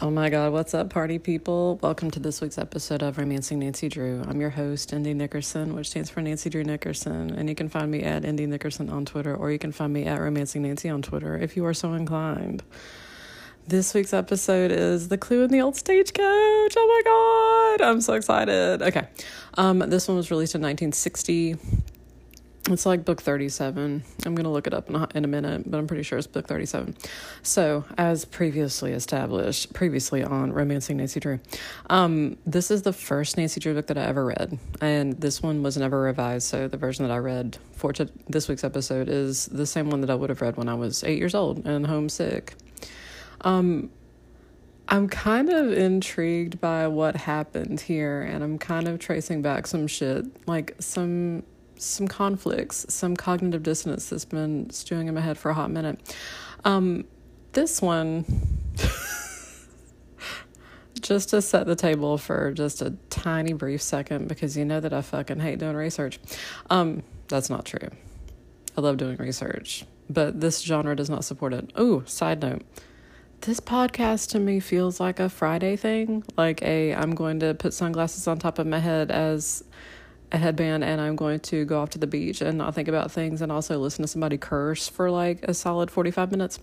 Oh my God, what's up, party people? Welcome to this week's episode of Romancing Nancy Drew. I'm your host, Indy Nickerson, which stands for Nancy Drew Nickerson. And you can find me at Indy Nickerson on Twitter, or you can find me at Romancing Nancy on Twitter if you are so inclined. This week's episode is The Clue in the Old Stagecoach. Oh my God, I'm so excited. Okay, um, this one was released in 1960. It's like book 37. I'm going to look it up in a, in a minute, but I'm pretty sure it's book 37. So, as previously established, previously on Romancing Nancy Drew, um, this is the first Nancy Drew book that I ever read. And this one was never revised. So, the version that I read for t- this week's episode is the same one that I would have read when I was eight years old and homesick. Um, I'm kind of intrigued by what happened here, and I'm kind of tracing back some shit, like some some conflicts, some cognitive dissonance that's been stewing in my head for a hot minute. Um, this one, just to set the table for just a tiny brief second, because you know that I fucking hate doing research. Um, that's not true. I love doing research, but this genre does not support it. Ooh, side note. This podcast to me feels like a Friday thing, like a I'm going to put sunglasses on top of my head as a headband and I'm going to go off to the beach and not think about things and also listen to somebody curse for like a solid 45 minutes.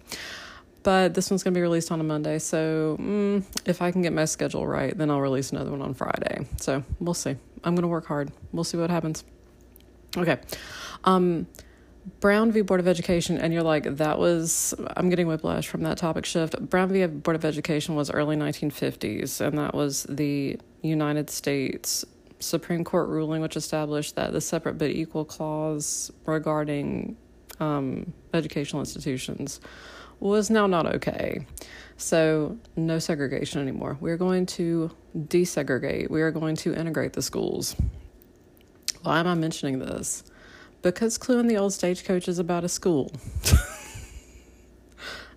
But this one's going to be released on a Monday, so mm, if I can get my schedule right, then I'll release another one on Friday. So we'll see. I'm going to work hard. We'll see what happens. Okay. Um, Brown v. Board of Education, and you're like, that was, I'm getting whiplash from that topic shift. Brown v. Board of Education was early 1950s, and that was the United States Supreme Court ruling, which established that the separate but equal clause regarding um, educational institutions was now not okay. So, no segregation anymore. We're going to desegregate, we are going to integrate the schools. Why am I mentioning this? Because Clue in the Old Stagecoach is about a school.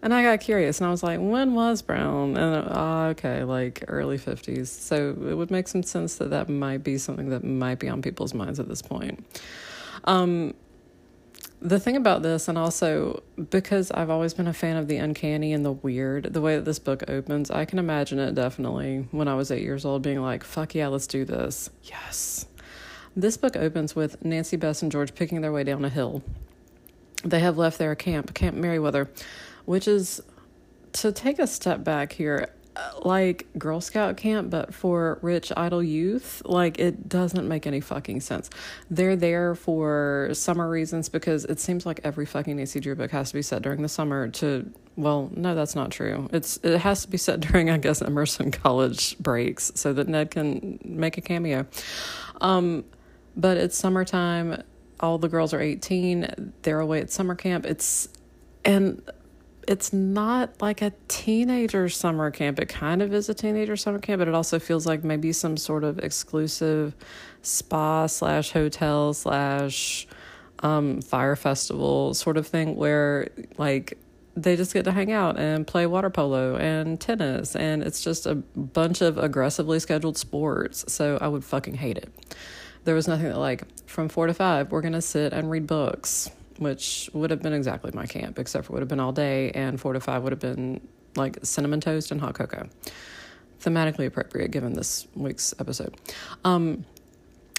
And I got curious and I was like, when was Brown? And uh, okay, like early 50s. So it would make some sense that that might be something that might be on people's minds at this point. Um, the thing about this, and also because I've always been a fan of the uncanny and the weird, the way that this book opens, I can imagine it definitely when I was eight years old being like, fuck yeah, let's do this. Yes. This book opens with Nancy, Bess, and George picking their way down a hill. They have left their camp, Camp Merriweather, which is to take a step back here like Girl Scout camp, but for rich idle youth, like it doesn't make any fucking sense. They're there for summer reasons because it seems like every fucking Nancy Drew book has to be set during the summer to well, no, that's not true. It's it has to be set during, I guess, Emerson college breaks so that Ned can make a cameo. Um, but it's summertime. All the girls are eighteen. They're away at summer camp. It's and it's not like a teenager summer camp. It kind of is a teenager summer camp, but it also feels like maybe some sort of exclusive spa slash hotel slash um, fire festival sort of thing where like they just get to hang out and play water polo and tennis and it's just a bunch of aggressively scheduled sports. So I would fucking hate it. There was nothing that like from four to five, we're gonna sit and read books which would have been exactly my camp, except for would have been all day, and four to five would have been like cinnamon toast and hot cocoa. Thematically appropriate given this week's episode. Um,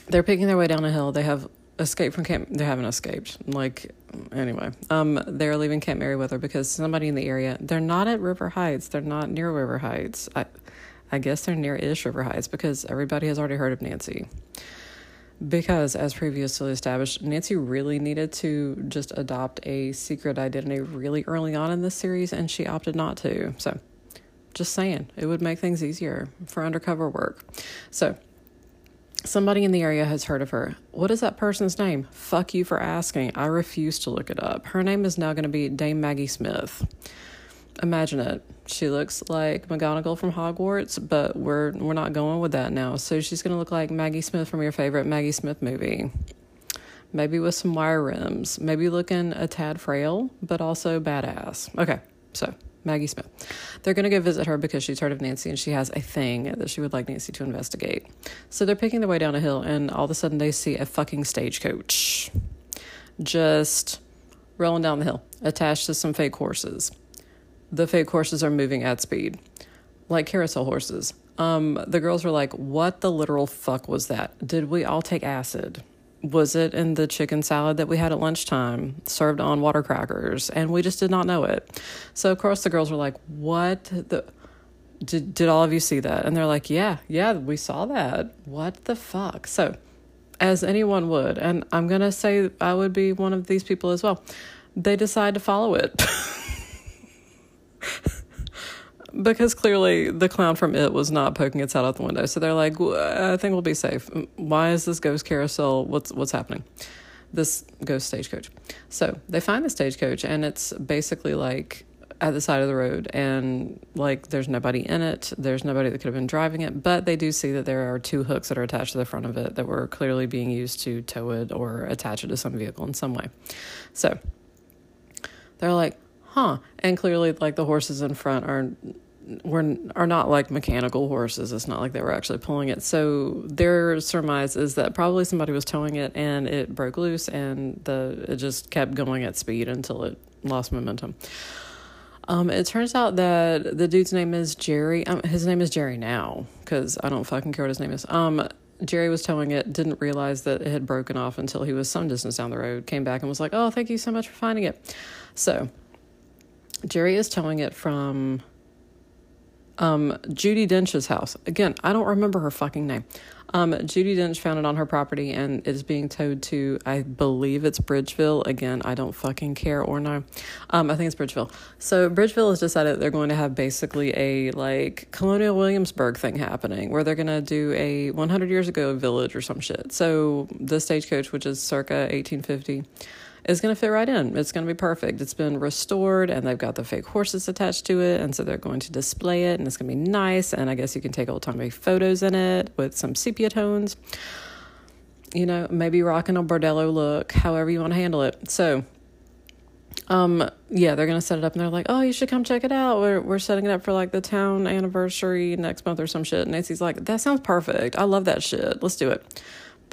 they're picking their way down a hill. They have escaped from camp. They haven't escaped. Like anyway, um, they're leaving Camp Merriweather because somebody in the area. They're not at River Heights. They're not near River Heights. I, I guess they're near-ish River Heights because everybody has already heard of Nancy because as previously established nancy really needed to just adopt a secret identity really early on in this series and she opted not to. So just saying it would make things easier for undercover work. So somebody in the area has heard of her. What is that person's name? Fuck you for asking. I refuse to look it up. Her name is now going to be dame maggie smith imagine it. She looks like McGonagall from Hogwarts, but we're we're not going with that now. So she's gonna look like Maggie Smith from your favorite Maggie Smith movie. Maybe with some wire rims. Maybe looking a tad frail, but also badass. Okay, so Maggie Smith. They're going to go visit her because she's heard of Nancy and she has a thing that she would like Nancy to investigate. So they're picking their way down a hill and all of a sudden they see a fucking stagecoach just rolling down the hill attached to some fake horses the fake horses are moving at speed. like carousel horses. Um, the girls were like, What the literal fuck was that? Did we all take acid? Was it in the chicken salad that we had at lunchtime, served on water crackers? And we just did not know it. So, of course, the girls were like, What the. Did, did all of you see that? And they're like, Yeah, yeah, we saw that. What the fuck? So, as anyone would, and I'm going to say I would be one of these people as well, they decide to follow it. because clearly the clown from it was not poking its head out the window. So they're like, I think we'll be safe. Mm, why is this ghost carousel? What's what's happening? This ghost stagecoach. So they find the stagecoach, and it's basically like at the side of the road, and like there's nobody in it. There's nobody that could have been driving it, but they do see that there are two hooks that are attached to the front of it that were clearly being used to tow it or attach it to some vehicle in some way. So they're like, huh? And clearly, like the horses in front are were are not like mechanical horses. It's not like they were actually pulling it. So their surmise is that probably somebody was towing it and it broke loose and the it just kept going at speed until it lost momentum. Um, it turns out that the dude's name is Jerry. Um, his name is Jerry now because I don't fucking care what his name is. Um, Jerry was towing it, didn't realize that it had broken off until he was some distance down the road. Came back and was like, "Oh, thank you so much for finding it." So Jerry is towing it from um, Judi Dench's house. Again, I don't remember her fucking name. Um, Judi Dench found it on her property and is being towed to, I believe it's Bridgeville. Again, I don't fucking care or know. Um, I think it's Bridgeville. So Bridgeville has decided they're going to have basically a like Colonial Williamsburg thing happening where they're going to do a 100 years ago village or some shit. So the stagecoach, which is circa 1850 is going to fit right in. It's going to be perfect. It's been restored and they've got the fake horses attached to it. And so they're going to display it and it's going to be nice. And I guess you can take old timey photos in it with some sepia tones. You know, maybe rocking a bordello look, however you want to handle it. So, um, yeah, they're gonna set it up, and they're like, "Oh, you should come check it out. We're we're setting it up for like the town anniversary next month or some shit." And Nancy's like, "That sounds perfect. I love that shit. Let's do it."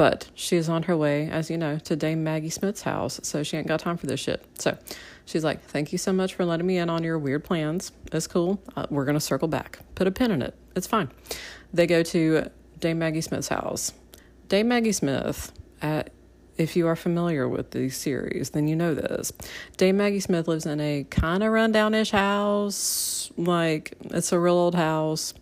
But she is on her way, as you know, to Dame Maggie Smith's house, so she ain't got time for this shit. So she's like, Thank you so much for letting me in on your weird plans. It's cool. Uh, we're going to circle back. Put a pin in it. It's fine. They go to Dame Maggie Smith's house. Dame Maggie Smith, at, if you are familiar with the series, then you know this. Dame Maggie Smith lives in a kind of rundownish house. Like, it's a real old house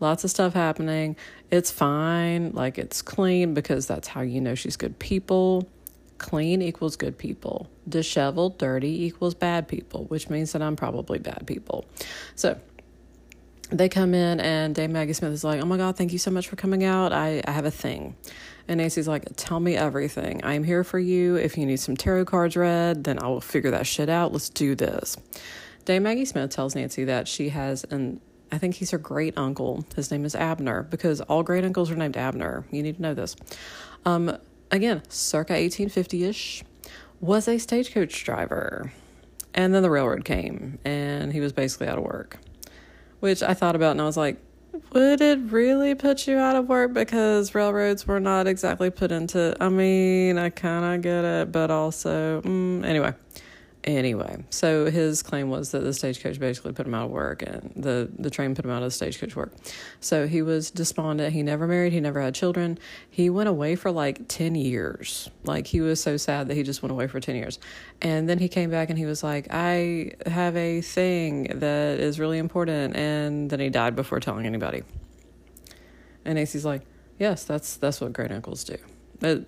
lots of stuff happening. It's fine, like it's clean because that's how you know she's good people. Clean equals good people. Disheveled, dirty equals bad people, which means that I'm probably bad people. So they come in and Dame Maggie Smith is like, Oh my God, thank you so much for coming out. I, I have a thing. And Nancy's like, Tell me everything. I am here for you. If you need some tarot cards read, then I will figure that shit out. Let's do this. Dame Maggie Smith tells Nancy that she has an I think he's her great uncle. His name is Abner because all great uncles are named Abner. You need to know this. Um, again, circa 1850 ish, was a stagecoach driver. And then the railroad came and he was basically out of work, which I thought about and I was like, would it really put you out of work because railroads were not exactly put into i mean i kind of get it but also mm, anyway Anyway, so his claim was that the stagecoach basically put him out of work and the, the train put him out of the stagecoach work. So he was despondent. He never married, he never had children. He went away for like 10 years. Like he was so sad that he just went away for 10 years. And then he came back and he was like, I have a thing that is really important. And then he died before telling anybody. And Nancy's like, Yes, that's that's what great uncles do. It,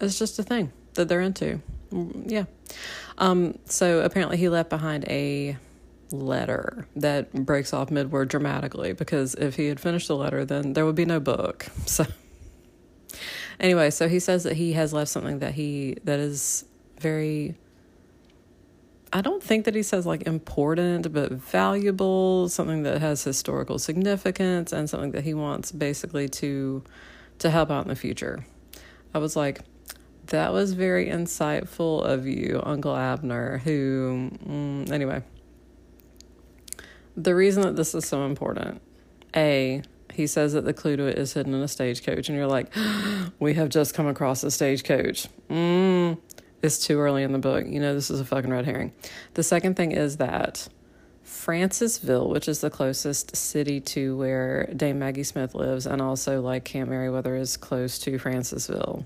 it's just a thing that they're into. Yeah. Um, so apparently he left behind a letter that breaks off midword dramatically because if he had finished the letter, then there would be no book. So anyway, so he says that he has left something that he that is very I don't think that he says like important, but valuable, something that has historical significance and something that he wants basically to to help out in the future. I was like, that was very insightful of you, Uncle Abner, who, mm, anyway. The reason that this is so important A, he says that the clue to it is hidden in a stagecoach, and you're like, we have just come across a stagecoach. Mm, it's too early in the book. You know, this is a fucking red herring. The second thing is that Francisville, which is the closest city to where Dame Maggie Smith lives, and also like Camp Merriweather is close to Francisville.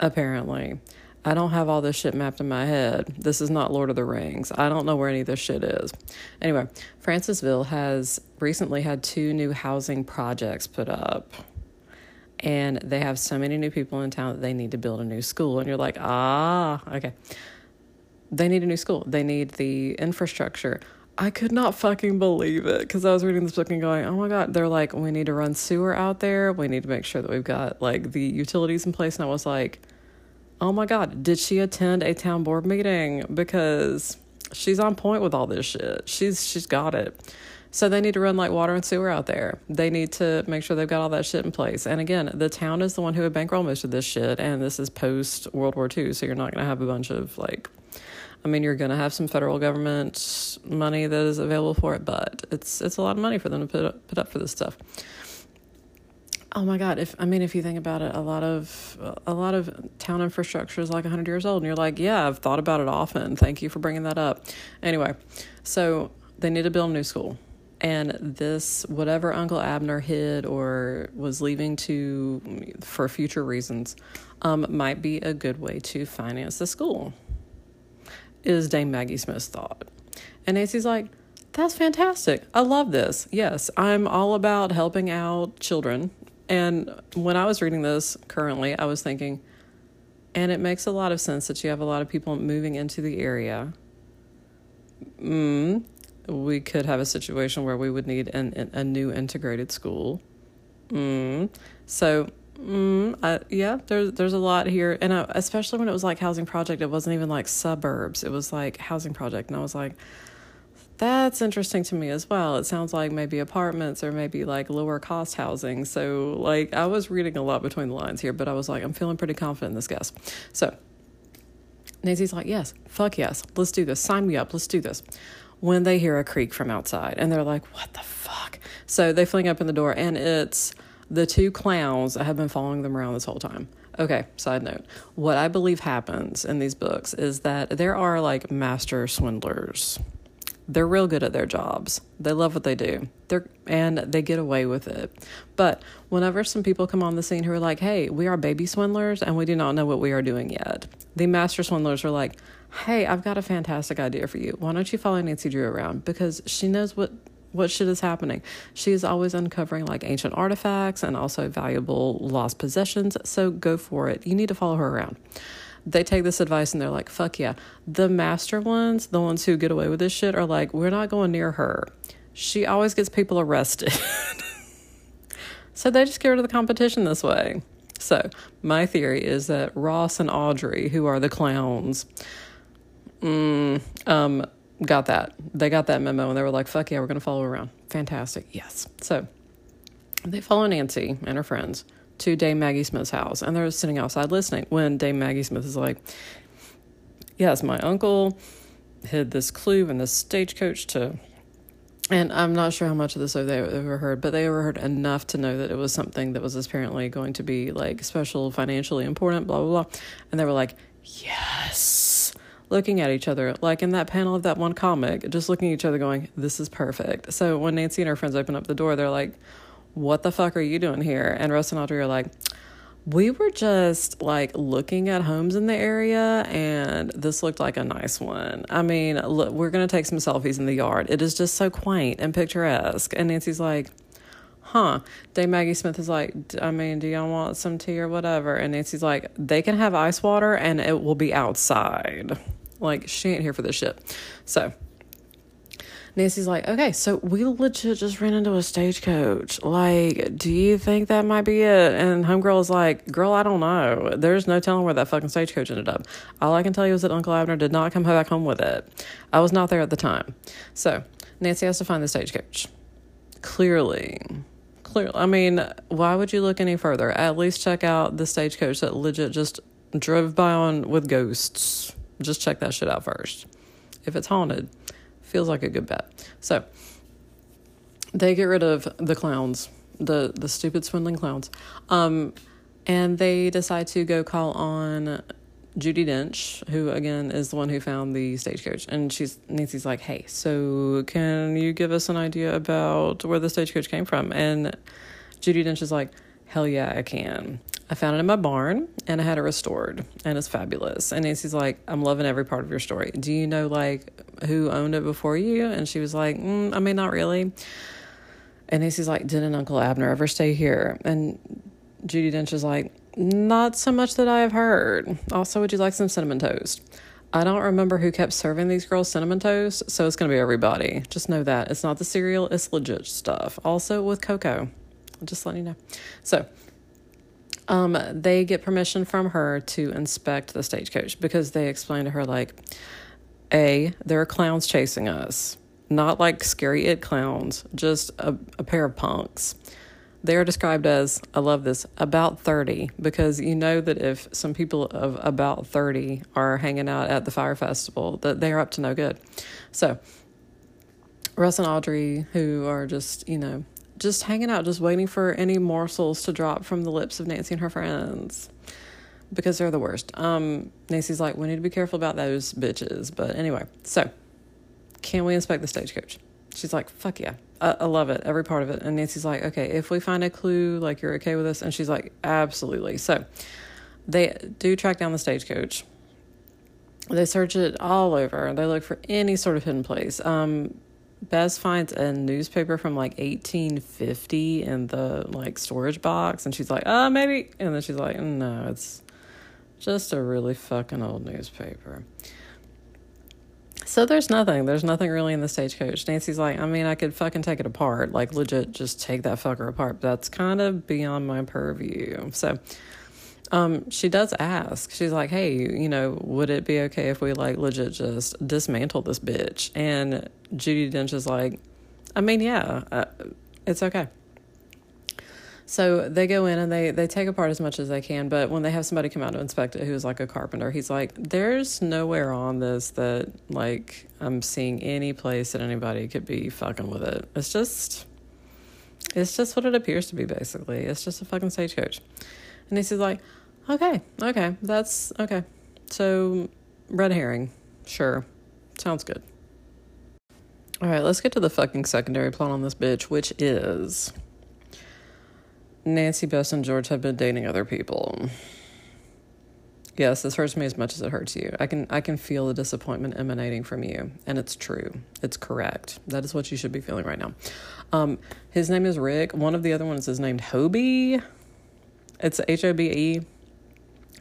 Apparently. I don't have all this shit mapped in my head. This is not Lord of the Rings. I don't know where any of this shit is. Anyway, Francisville has recently had two new housing projects put up. And they have so many new people in town that they need to build a new school. And you're like, ah, okay. They need a new school. They need the infrastructure. I could not fucking believe it because I was reading this book and going, oh my God, they're like, we need to run sewer out there. We need to make sure that we've got like the utilities in place. And I was like, oh my God, did she attend a town board meeting? Because she's on point with all this shit. She's she's got it. So they need to run like water and sewer out there. They need to make sure they've got all that shit in place. And again, the town is the one who would bankroll most of this shit, and this is post World War II, so you're not going to have a bunch of like. I mean, you're going to have some federal government money that is available for it, but it's it's a lot of money for them to put up, put up for this stuff. Oh my God! If I mean, if you think about it, a lot of a lot of town infrastructure is like hundred years old, and you're like, yeah, I've thought about it often. Thank you for bringing that up. Anyway, so they need to build a new school, and this whatever Uncle Abner hid or was leaving to for future reasons, um, might be a good way to finance the school. Is Dame Maggie Smith's thought, and Nancy's like, that's fantastic. I love this. Yes, I'm all about helping out children and when I was reading this currently, I was thinking, and it makes a lot of sense that you have a lot of people moving into the area. Mm, we could have a situation where we would need an, a new integrated school. Mm, so, mm, yeah, there's there's a lot here, and especially when it was like housing project, it wasn't even like suburbs; it was like housing project, and I was like, that's interesting to me as well. It sounds like maybe apartments or maybe like lower cost housing. So, like, I was reading a lot between the lines here, but I was like, I'm feeling pretty confident in this guess. So, Nancy's like, Yes, fuck yes, let's do this. Sign me up, let's do this. When they hear a creak from outside and they're like, What the fuck? So they fling open the door and it's the two clowns I have been following them around this whole time. Okay, side note. What I believe happens in these books is that there are like master swindlers they're real good at their jobs. They love what they do. They're and they get away with it. But whenever some people come on the scene who are like, "Hey, we are baby swindlers and we do not know what we are doing yet." The master swindlers are like, "Hey, I've got a fantastic idea for you. Why don't you follow Nancy Drew around because she knows what what shit is happening. She is always uncovering like ancient artifacts and also valuable lost possessions. So go for it. You need to follow her around." they take this advice and they're like, fuck yeah. The master ones, the ones who get away with this shit, are like, we're not going near her. She always gets people arrested. so they just get rid of the competition this way. So my theory is that Ross and Audrey, who are the clowns, mm, um, got that. They got that memo and they were like, fuck yeah, we're going to follow around. Fantastic. Yes. So they follow Nancy and her friends to Dame Maggie Smith's house, and they're sitting outside listening when Dame Maggie Smith is like, Yes, my uncle hid this clue in the stagecoach to. And I'm not sure how much of this they overheard, but they overheard enough to know that it was something that was apparently going to be like special, financially important, blah, blah, blah. And they were like, Yes looking at each other, like in that panel of that one comic, just looking at each other, going, This is perfect. So when Nancy and her friends open up the door, they're like, what the fuck are you doing here? And Russ and Audrey are like, we were just like looking at homes in the area and this looked like a nice one. I mean, look, we're going to take some selfies in the yard. It is just so quaint and picturesque. And Nancy's like, huh. Dame Maggie Smith is like, I mean, do y'all want some tea or whatever? And Nancy's like, they can have ice water and it will be outside. Like, she ain't here for this shit. So, Nancy's like, okay, so we legit just ran into a stagecoach. Like, do you think that might be it? And Homegirl is like, girl, I don't know. There's no telling where that fucking stagecoach ended up. All I can tell you is that Uncle Abner did not come back home with it. I was not there at the time. So Nancy has to find the stagecoach. Clearly. Clearly. I mean, why would you look any further? At least check out the stagecoach that legit just drove by on with ghosts. Just check that shit out first. If it's haunted, feels like a good bet. So they get rid of the clowns, the the stupid swindling clowns, um, and they decide to go call on Judi Dench, who again is the one who found the stagecoach, and she's Nancy's like, "Hey, so can you give us an idea about where the stagecoach came from?" And Judi Dench is like, "Hell yeah, I can. I found it in my barn, and I had it restored, and it's fabulous." And Nancy's like, "I'm loving every part of your story. Do you know like who owned it before you?" And she was like, mm, "I mean, not really." And Nancy's like, "Didn't Uncle Abner ever stay here?" And Judi Dench is like, not so much that I have heard. Also, would you like some cinnamon toast? I don't remember who kept serving these girls cinnamon toast, so it's to be everybody. Just know that. It's not the cereal, it's legit stuff. Also with cocoa. Just letting you know. So, um, they get permission from her to inspect the stagecoach because they explain to her, like, A, there are clowns chasing us. Not like scary it clowns, just a, a pair of punks. They are described as, I love this, about 30, because you know that if some people of about 30 are hanging out at the fire festival, that they are up to no good. So, Russ and Audrey, who are just, you know, just hanging out, just waiting for any morsels to drop from the lips of Nancy and her friends because they're the worst. Um, Nancy's like, we need to be careful about those bitches. But anyway, so can we inspect the stagecoach? She's like, fuck yeah. I, I love it, every part of it. And Nancy's like, okay, if we find a clue, like you're okay with this? And she's like, absolutely. So they do track down the stagecoach. They search it all over. They look for any sort of hidden place. Um, Bess finds a newspaper from like 1850 in the like storage box, and she's like, "Uh, maybe." And then she's like, "No, it's just a really fucking old newspaper." So there's nothing. There's nothing really in the stagecoach. Nancy's like, I mean, I could fucking take it apart, like legit, just take that fucker apart. But that's kind of beyond my purview. So, um, she does ask. She's like, hey, you know, would it be okay if we like legit just dismantle this bitch? And Judi Dench is like, I mean, yeah, uh, it's okay. So they go in and they they take apart as much as they can, but when they have somebody come out to inspect it who's like a carpenter, he's like, "There's nowhere on this that like I'm seeing any place that anybody could be fucking with it. It's just it's just what it appears to be basically. It's just a fucking stagecoach." And he's like, "Okay, okay, that's okay." So red herring, sure, sounds good. All right, let's get to the fucking secondary plot on this bitch, which is Nancy, Bess, and George have been dating other people. Yes, this hurts me as much as it hurts you. I can I can feel the disappointment emanating from you, and it's true. It's correct. That is what you should be feeling right now. Um, his name is Rick. One of the other ones is named Hobie. It's H O B E.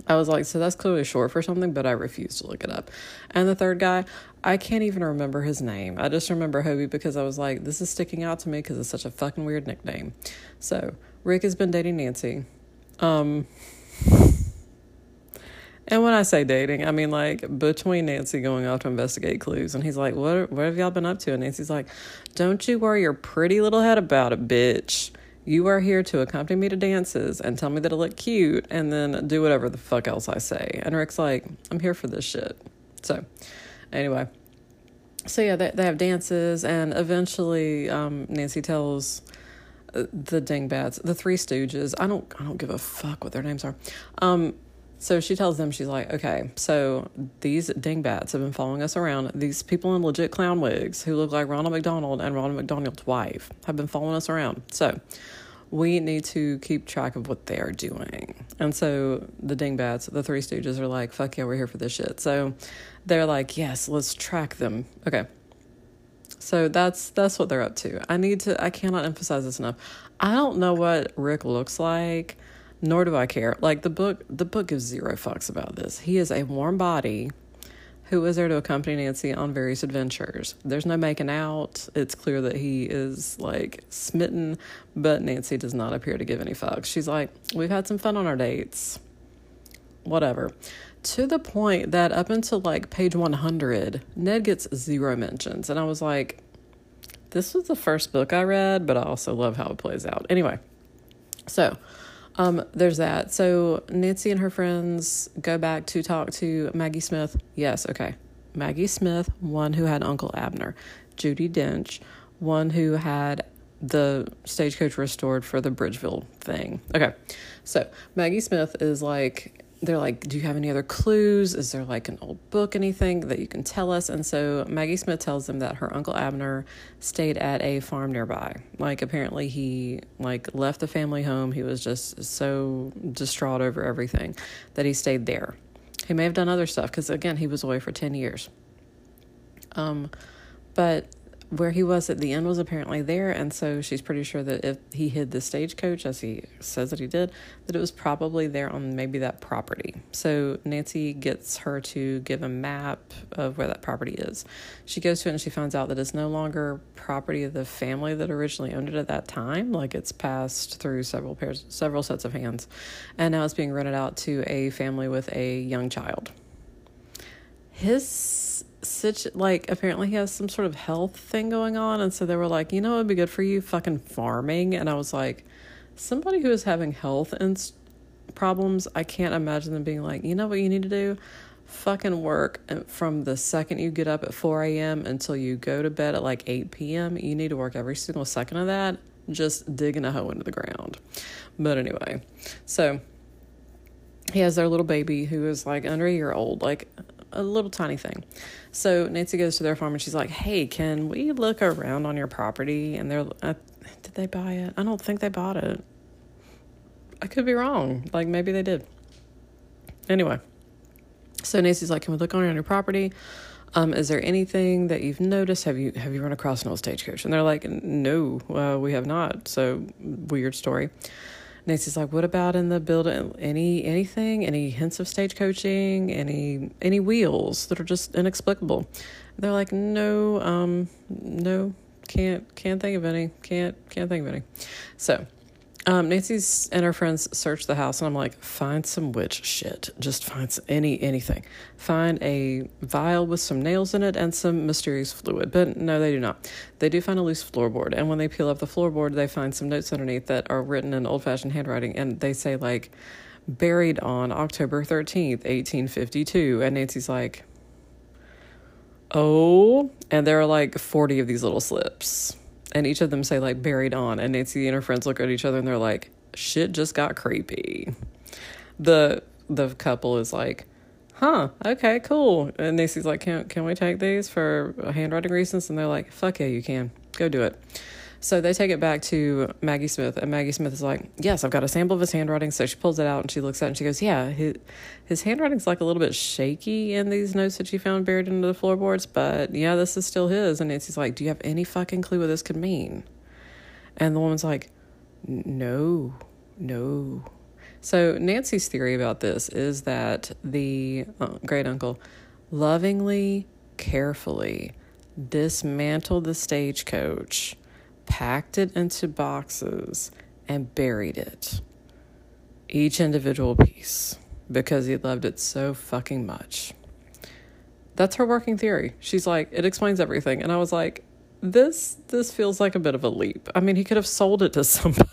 I was like, so that's clearly short for something, but I refused to look it up. And the third guy, I can't even remember his name. I just remember Hobie because I was like, this is sticking out to me because it's such a fucking weird nickname. So Rick has been dating Nancy. Um, and when I say dating, I mean like between Nancy going off to investigate clues, and he's like, "What? What have y'all been up to?" And Nancy's like, "Don't you worry your pretty little head about it, bitch. You are here to accompany me to dances and tell me that I look cute, and then do whatever the fuck else I say." And Rick's like, "I'm here for this shit." So, anyway, so yeah, they they have dances, and eventually, um, Nancy tells the dingbats, the Three Stooges. I don't, I don't give a fuck what their names are. Um, so she tells them, she's like, okay, so these dingbats have been following us around. These people in legit clown wigs who look like Ronald McDonald and Ronald McDonald's wife have been following us around. So we need to keep track of what they're doing. And so the dingbats, the Three Stooges, are like, fuck yeah, we're here for this shit. So they're like, yes, let's track them. Okay. So that's that's what they're up to. I need to I cannot emphasize this enough. I don't know what Rick looks like, nor do I care. Like the book the book gives zero fucks about this. He is a warm body who is there to accompany Nancy on various adventures. There's no making out. It's clear that he is like smitten, but Nancy does not appear to give any fucks. She's like, We've had some fun on our dates. Whatever to the point that up until like page 100, Ned gets zero mentions. And I was like, this was the first book I read, but I also love how it plays out. Anyway, so um, there's that. So Nancy and her friends go back to talk to Maggie Smith. Yes, okay. Maggie Smith, one who had Uncle Abner. Judi Dench, one who had the stagecoach restored for the Bridgeville thing. Okay, so Maggie Smith is like they're like, Do you have any other clues? Is there like an old book, anything that you can tell us? And so Maggie Smith tells them that her Uncle Abner stayed at a farm nearby. Like, apparently, he like left the family home. He was just so distraught over everything that he stayed there. He may have done other stuff because, again, he was away for 10 years. Um, but where he was at the end was apparently there, and so she's pretty sure that if he hid the stagecoach, as he says that he did, that it was probably there on maybe that property. So Nancy gets her to give a map of where that property is. She goes to it and she finds out that it's no longer property of the family that originally owned it at that time. Like it's passed through several pairs, several sets of hands, and now it's being rented out to a family with a young child. His such like apparently he has some sort of health thing going on and so they were like you know it would be good for you fucking farming. And i was like somebody who is having health and problems i can't imagine them being like you know what you need to do? Fucking work from the second you get up at 4 a.m until you go to bed at like 8 p.m you need to work every single second of that just digging a hole into the ground but anyway so he has their little baby who is like under a year old like a little tiny thing. So Nancy goes to their farm and she's like, "Hey, can we look around on your property?" And they're, uh, "Did they buy it? I don't think they bought it. I could be wrong. Like maybe they did." Anyway, so Nancy's like, "Can we look on your property?" Um, is there anything that you've noticed? Have you have you run across an old stagecoach? And they're like, no, uh, we have not. So weird story. Nancy's like, "What about in the building? Any anything? Any hints of stage coaching? Any any wheels that are just inexplicable?" They're like, "No, um, no, can't can't think of any. Can't can't think of any." So um, Nancy's and her friends search the house, and I'm like, find some witch shit. Just find some, any anything. Find a vial with some nails in it and some mysterious fluid. But no, they do not. They do find a loose floorboard, and when they peel up the floorboard, they find some notes underneath that are written in old-fashioned handwriting, and they say like, buried on October 13th, 1852. And Nancy's like, oh, and there are like 40 of these little slips and each of them say like buried on and nancy and her friends look at each other and they're like shit just got creepy. The the couple is like huh okay cool. And nancy's like can, can we take these for handwriting reasons? And they're like fuck yeah you can. Go do it so they take it back to Maggie Smith, and Maggie Smith is like, Yes, I've got a sample of his handwriting. So she pulls it out and she looks at it and she goes, Yeah, his, his handwriting's like a little bit shaky in these notes that she found buried into the floorboards, but yeah, this is still his. And Nancy's like, Do you have any fucking clue what this could mean? And the woman's like, No, no. So Nancy's theory about this is that the uh, great uncle lovingly, carefully dismantled the stagecoach packed it into boxes, and buried it. Each individual piece because he loved it so fucking much. That's her working theory. She's like, it explains everything. And I was like, this this feels like a bit of a leap. I mean, he could have sold it to somebody.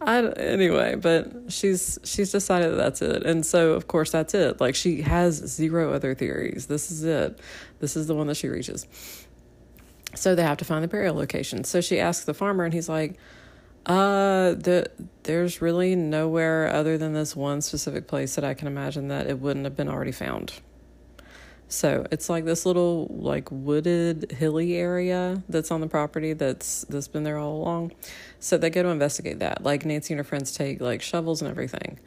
I anyway, but she's she's decided that that's it, and so of course that's it. Like she has zero other theories. This is it. This is the one that she reaches. So they have to find the burial location. So she asks the farmer, and he's like, uh, the, there's really nowhere other than this one specific place that I can imagine that it wouldn't have been already found. So it's like this little like wooded hilly area that's on the property that's that's been there all along. So they go to investigate that. Like Nancy and her friends take like shovels and everything.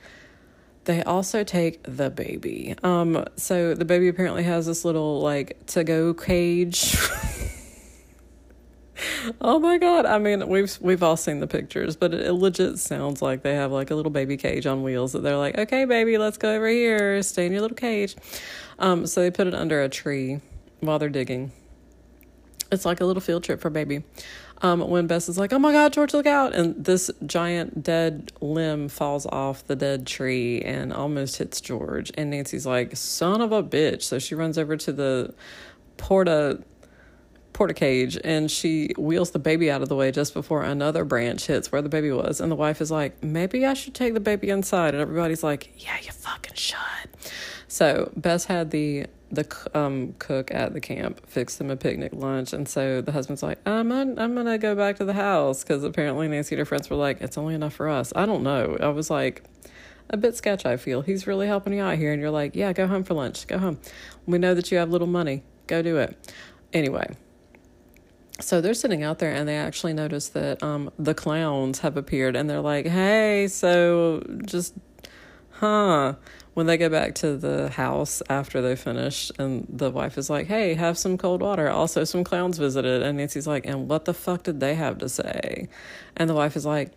They also take the baby. Um, so the baby apparently has this little like to go cage oh my god! I mean, we've we've all seen the pictures, but it, it legit sounds like they have like a little baby cage on wheels that they're like, okay, baby, let's go over here, stay in your little cage. Um, so they put it under a tree while they're digging. It's like a little field trip for baby. Um, when Bess is like, "Oh my God, George, look out!" and this giant dead limb falls off the dead tree and almost hits George, and Nancy's like, "Son of a bitch!" So she runs over to the porta porta cage and she wheels the baby out of the way just before another branch hits where the baby was. And the wife is like, maybe I should take the baby inside. And everybody's like, yeah, you fucking should. So Bess had the the um, cook at the camp fix them a picnic lunch, and so the husband's like, "I'm I'm gonna go back to the house because apparently Nancy and her friends were like, it's only enough for us." I don't know. I was like, a bit sketch, I feel. He's really helping you out here. And you're like, yeah, go home for lunch. Go home. We know that you have little money. Go do it. Anyway, so they're sitting out there and they actually notice that um, the clowns have appeared and they're like, hey, so just, huh. When they go back to the house after they finish, and the wife is like, hey, have some cold water. Also, some clowns visited. And Nancy's like, and what the fuck did they have to say? And the wife is like,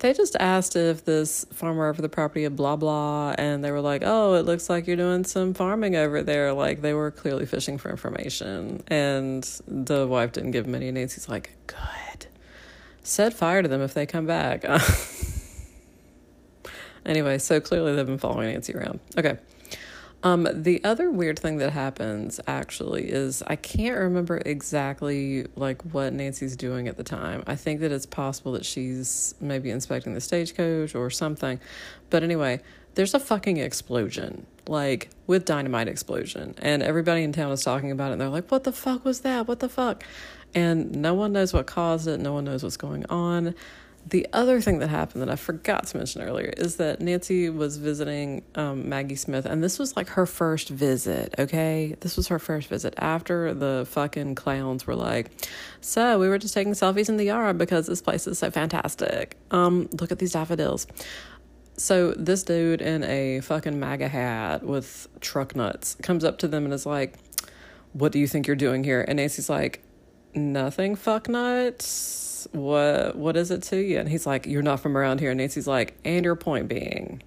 they just asked if this farmer over the property of blah blah and they were like oh it looks like you're doing some farming over there. Like they were clearly fishing for information and the wife didn't give him any nancy's like good. Set fire to them if they come back. Anyway so clearly they've been following nancy around. Okay um, the other weird thing that happens actually is I can't remember exactly like what Nancy's doing at the time. I think that it's possible that she's maybe inspecting the stagecoach or something. But anyway, there's a fucking explosion, like with dynamite explosion, and everybody in town is talking about it. And they're like, "What the fuck was that? What the fuck?" And no one knows what caused it. No one knows what's going on. The other thing that happened that I forgot to mention earlier is that Nancy was visiting um, Maggie Smith, and this was like her first visit, okay? This was her first visit after the fucking clowns were like, So we were just taking selfies in the yard because this place is so fantastic. Um, look at these daffodils. So this dude in a fucking MAGA hat with truck nuts comes up to them and is like, What do you think you're doing here? And Nancy's like, Nothing, fuck nuts what what is it to you? And he's like, You're not from around here. And Nancy's like, And your point being.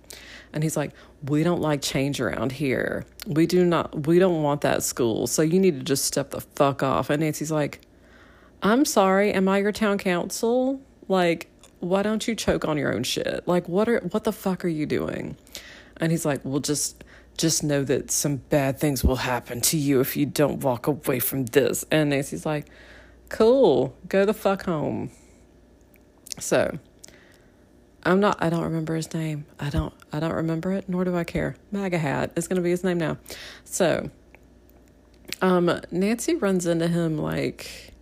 And he's like, We don't like change around here. We do not we don't want that school. So you need to just step the fuck off. And Nancy's like, I'm sorry, am I your town council? Like, why don't you choke on your own shit? Like what are what the fuck are you doing? And he's like, Well just just know that some bad things will happen to you if you don't walk away from this. And Nancy's like, Cool. Go the fuck home. So, I'm not I don't remember his name. I don't I don't remember it, nor do I care. MAGA hat is gonna be his name now. So um Nancy runs into him like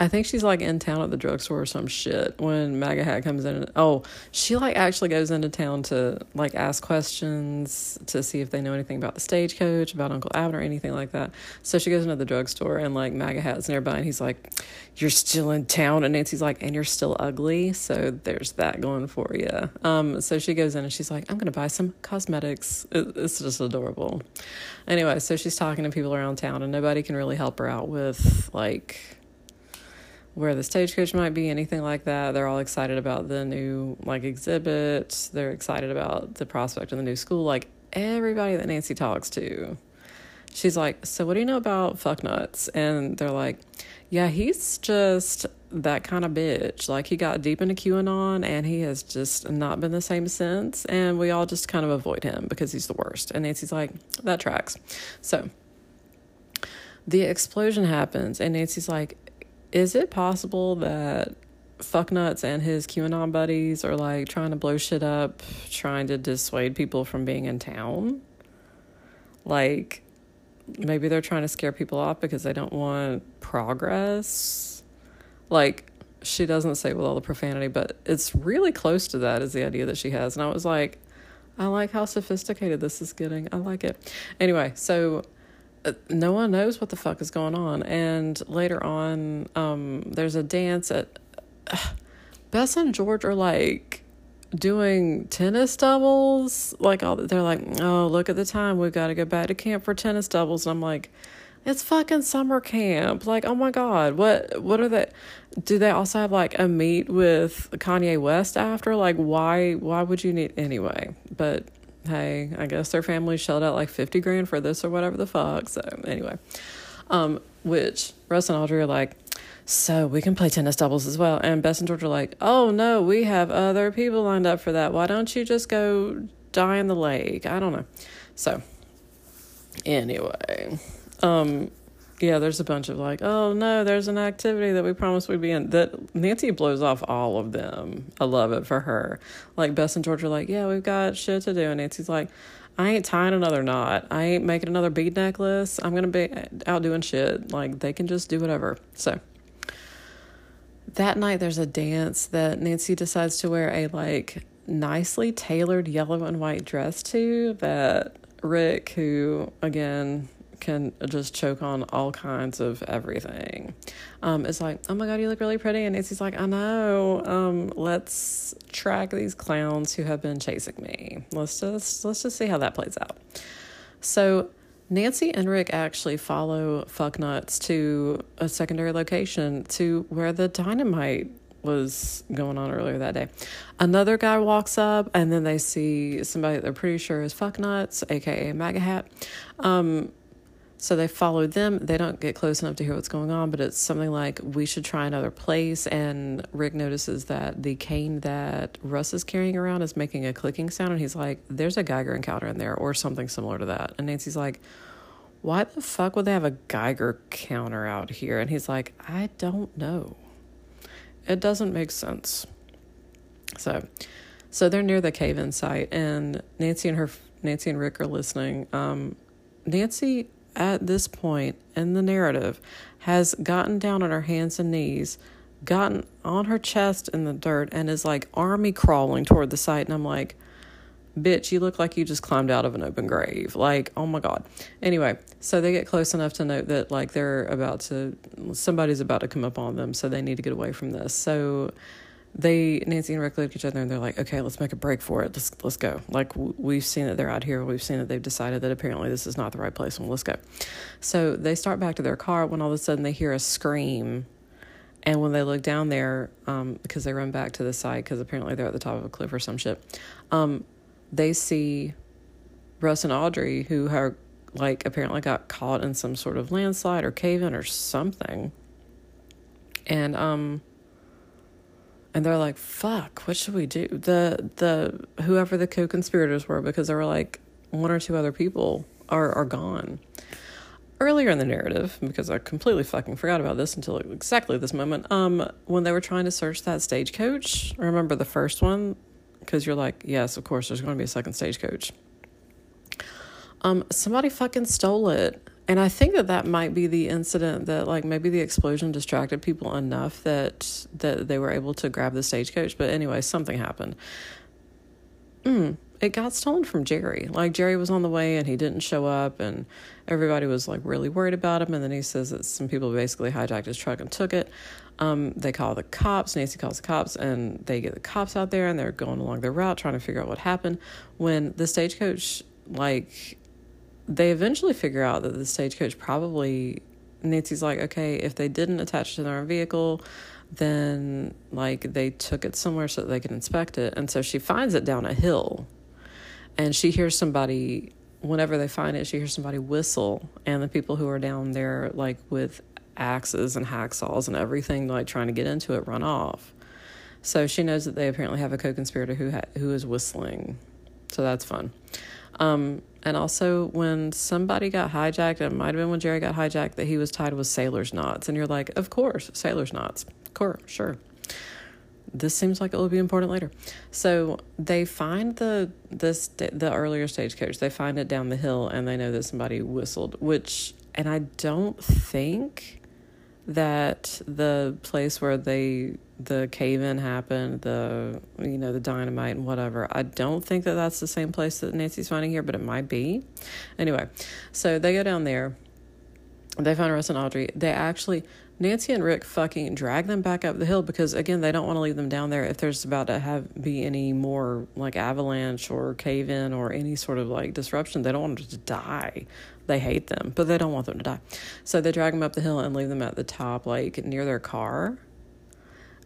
I think she's like in town at the drugstore or some shit when MAGA Hat comes in. Oh, she like actually goes into town to like ask questions to see if they know anything about the stagecoach, about Uncle Alvin or anything like that. So she goes into the drugstore and like MAGA Hat's nearby and he's like, You're still in town. And Nancy's like, And you're still ugly. So there's that going for you. Um, so she goes in and she's like, I'm going to buy some cosmetics. It's just adorable. Anyway, so she's talking to people around town and nobody can really help her out with like where the stagecoach might be, anything like that. They're all excited about the new like exhibit. They're excited about the prospect of the new school. Like everybody that Nancy talks to, she's like, "So what do you know about fucknuts?" And they're like, "Yeah, he's just that kind of bitch. Like he got deep into QAnon and he has just not been the same since. And we all just kind of avoid him because he's the worst." And Nancy's like, "That tracks." So the explosion happens and Nancy's like, is it possible that fucknuts and his QAnon buddies are like trying to blow shit up, trying to dissuade people from being in town? Like, maybe they're trying to scare people off because they don't want progress. Like, she doesn't say with all the profanity, but it's really close to that, is the idea that she has. And I was like, I like how sophisticated this is getting. I like it. Anyway, so no one knows what the fuck is going on. And later on, um, there's a dance at uh, Bess and George are like doing tennis doubles. Like all they're like, oh, look at the time. We've got to go back to camp for tennis doubles. And I'm like, it's fucking summer camp. Like, oh my god, what what are they? Do they also have like a meet with Kanye West after? Like, why why would you need anyway? But hey, I guess their family shelled out like 50 grand for this or whatever the fuck. So, anyway, um, which Russ and Audrey are like, so we can play tennis doubles as well. And Bess and George are like, oh no, we have other people lined up for that. Why don't you just go die in the lake? I don't know. So, anyway, um, yeah, there's a bunch of like, oh no, there's an activity that we promised we'd be in. That Nancy blows off all of them. I love it for her. Like Bess and George are like, yeah, we've got shit to do, and Nancy's like, I ain't tying another knot. I ain't making another bead necklace. I'm gonna be out doing shit. Like they can just do whatever. So that night there's a dance that Nancy decides to wear a like nicely tailored yellow and white dress to that Rick, who again can just choke on all kinds of everything. Um, it's like, oh my god, you look really pretty, and Nancy's like, I know. Um, let's track these clowns who have been chasing me. Let's just let's just see how that plays out. So Nancy and Rick actually follow Fucknuts to a secondary location to where the dynamite was going on earlier that day. Another guy walks up and then they see somebody they're pretty sure is Fucknuts, aka MAGA Hat. Um, so they follow them. They don't get close enough to hear what's going on, but it's something like, we should try another place. And Rick notices that the cane that Russ is carrying around is making a clicking sound. And he's like, there's a Geiger encounter in there or something similar to that. And Nancy's like, why the fuck would they have a Geiger counter out here? And he's like, I don't know. It doesn't make sense. So, so they're near the cave-in site, and Nancy and her Nancy and Rick are listening. Um, Nancy at this point in the narrative has gotten down on her hands and knees, gotten on her chest in the dirt, and is like army crawling toward the site. And I'm like, bitch, you look like you just climbed out of an open grave. Like, oh my God. Anyway, so they get close enough to note that like they're about to, somebody's about to come up on them, so they need to get away from this. So they Nancy and Rick look at each other and they're like, okay, let's make a break for it. Let's let's go. Like we've seen that they're out here. We've seen that they've decided that apparently this is not the right place. And let's go. So they start back to their car when all of a sudden they hear a scream. And when they look down there, um, because they run back to the site, because apparently they're at the top of a cliff or some shit, um, they see Russ and Audrey, who are like apparently got caught in some sort of landslide or cave in or something. And um and they're like, "Fuck, what should we do?" The the whoever the co-conspirators were, because there were like one or two other people are are gone. Earlier in the narrative, because I completely fucking forgot about this until exactly this moment, um, when they were trying to search that stagecoach, remember the first one? Because you're like, yes, of course, there's going to be a second stagecoach. Um, somebody fucking stole it and I think that that might be the incident that like maybe the explosion distracted people enough that that they were able to grab the stagecoach. But anyway, something happened. Mm, it got stolen from Jerry. Like Jerry was on the way and he didn't show up, and everybody was like really worried about him. And then he says that some people basically hijacked his truck and took it. Um, they call the cops. Nancy calls the cops, and they get the cops out there, and they're going along their route trying to figure out what happened. When the stagecoach like they eventually figure out that the stagecoach probably Nancy's like, okay, if they didn't attach it to their own vehicle, then like they took it somewhere so that they could inspect it. And so she finds it down a hill and she hears somebody whenever they find it, she hears somebody whistle and the people who are down there like with axes and hacksaws and everything like trying to get into it run off. So she knows that they apparently have a co-conspirator who ha- who is whistling. So that's fun. Um, and also, when somebody got hijacked, it might have been when Jerry got hijacked, that he was tied with sailor's knots. And you're like, of course, sailor's knots. Of course, sure. This seems like it will be important later. So they find the this the earlier stagecoach. They find it down the hill, and they know that somebody whistled. Which, and I don't think that the place where they the cave in happened, the you know the dynamite and whatever. I don't think that that's the same place that Nancy's finding here, but it might be. Anyway, so they go down there. They find Russ and Audrey. They actually Nancy and Rick fucking drag them back up the hill because again they don't want to leave them down there if there's about to have be any more like avalanche or cave in or any sort of like disruption. They don't want them to die they hate them, but they don't want them to die. So they drag them up the hill and leave them at the top, like near their car.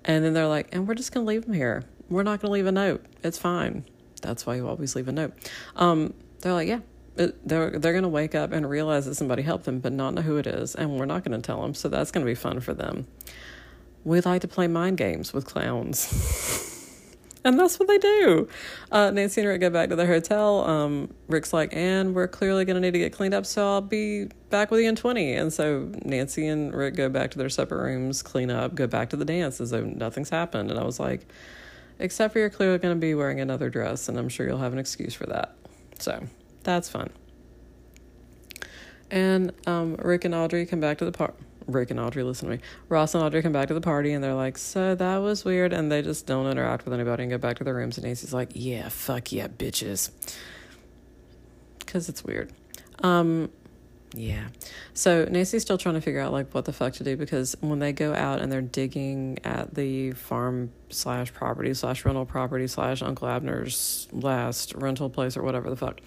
And then they're like, and we're just going to leave them here. We're not going to leave a note. It's fine. That's why you always leave a note. Um, they're like, yeah, it, they're they're going to wake up and realize that somebody helped them, but not know who it is, and we're not going to tell them. So that's going to be fun for them. We like to play mind games with clowns. And that's what they do. Uh, Nancy and Rick go back to their hotel. Um, Rick's like, and we're clearly going to need to get cleaned up, so I'll be back with you in 20. And so Nancy and Rick go back to their separate rooms, clean up, go back to the dance as though nothing's happened. And I was like, except for you're clearly going to be wearing another dress, and I'm sure you'll have an excuse for that. So that's fun. And um, Rick and Audrey come back to the park. Rick and Audrey, listen to me. Ross and Audrey come back to the party and they're like, So that was weird. And they just don't interact with anybody and go back to their rooms. And Nancy's like, Yeah, fuck yeah, bitches. Because it's weird. Um, yeah. So Nancy's still trying to figure out like what the fuck to do because when they go out and they're digging at the farm slash property slash rental property slash Uncle Abner's last rental place or whatever the fuck,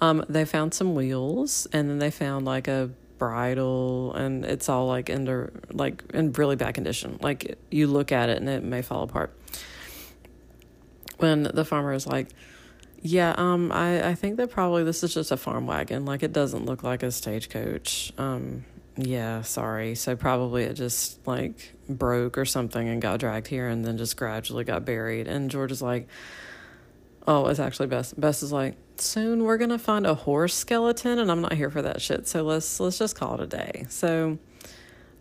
um, they found some wheels and then they found like a bridle and it's all like under like in really bad condition. Like you look at it and it may fall apart. When the farmer is like, yeah, um, I, I think that probably this is just a farm wagon. Like it doesn't look like a stagecoach. Um, yeah, sorry. So probably it just like broke or something and got dragged here and then just gradually got buried. And George is like, oh, it's actually Bess. Bess is like, soon we're gonna find a horse skeleton, and I'm not here for that shit. So let's let's just call it a day. So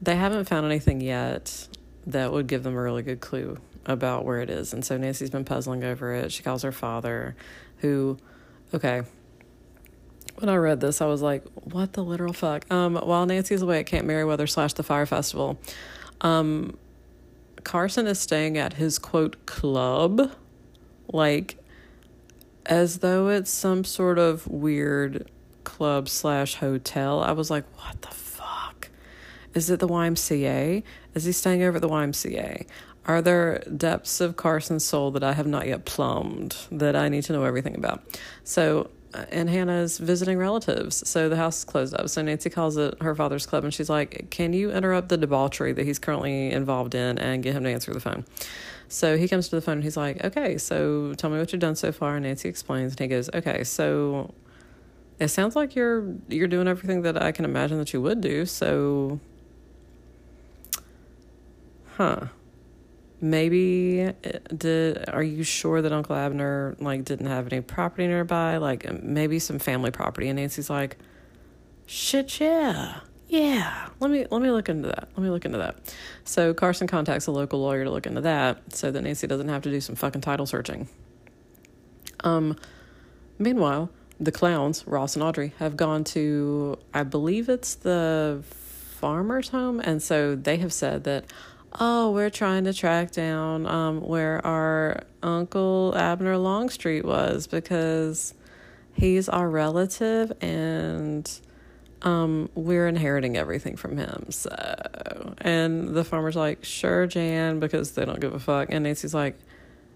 they haven't found anything yet that would give them a really good clue about where it is. And so Nancy's been puzzling over it. She calls her father who, okay, when I read this, I was like, what the literal fuck? Um, while Nancy's away at Camp Merriweather slash the Fire Festival, um, Carson is staying at his quote club, like as though it's some sort of weird club slash hotel. I was like, what the fuck? Is it the YMCA? Is he staying over at the YMCA? Are there depths of Carson's soul that I have not yet plumbed that I need to know everything about? So, uh, and Hannah's visiting relatives. So the house is closed up. So Nancy calls it her father's club and she's like, Can you interrupt the debauchery that he's currently involved in and get him to answer the phone? So he comes to the phone and he's like, Okay, so tell me what you've done so far. And Nancy explains and he goes, Okay, so it sounds like you're you're doing everything that I can imagine that you would do. So huh maybe uh, did are you sure that uncle abner like didn't have any property nearby like maybe some family property and nancy's like shit yeah yeah let me let me look into that. Let me look into that. So carson contacts a local lawyer to look into that so that nancy doesn't have to do some fucking title searching. Um meanwhile the clowns ross and audrey have gone to i believe it's the farmer's home and so they have said that oh, we're trying to track down um, where our Uncle Abner Longstreet was because he's our relative and um, we're inheriting everything from him. So, and the farmer's like, sure, Jan, because they don't give a fuck. And Nancy's like,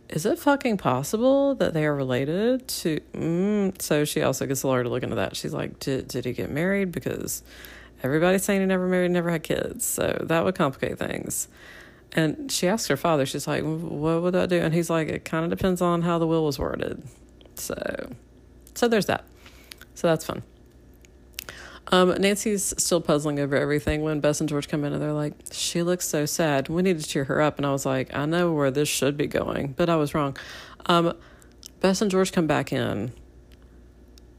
is it fucking possible that they are related to? Mm. So she also gets a lawyer to look into that. She's like, did, did he get married? Because everybody's saying he never married, never had kids. So that would complicate things. And she asked her father, she's like, what would that do? And he's like, it kind of depends on how the will was worded. So, so there's that. So that's fun. Um, Nancy's still puzzling over everything when Bess and George come in and they're like, she looks so sad. We need to cheer her up. And I was like, I know where this should be going, but I was wrong. Um, Bess and George come back in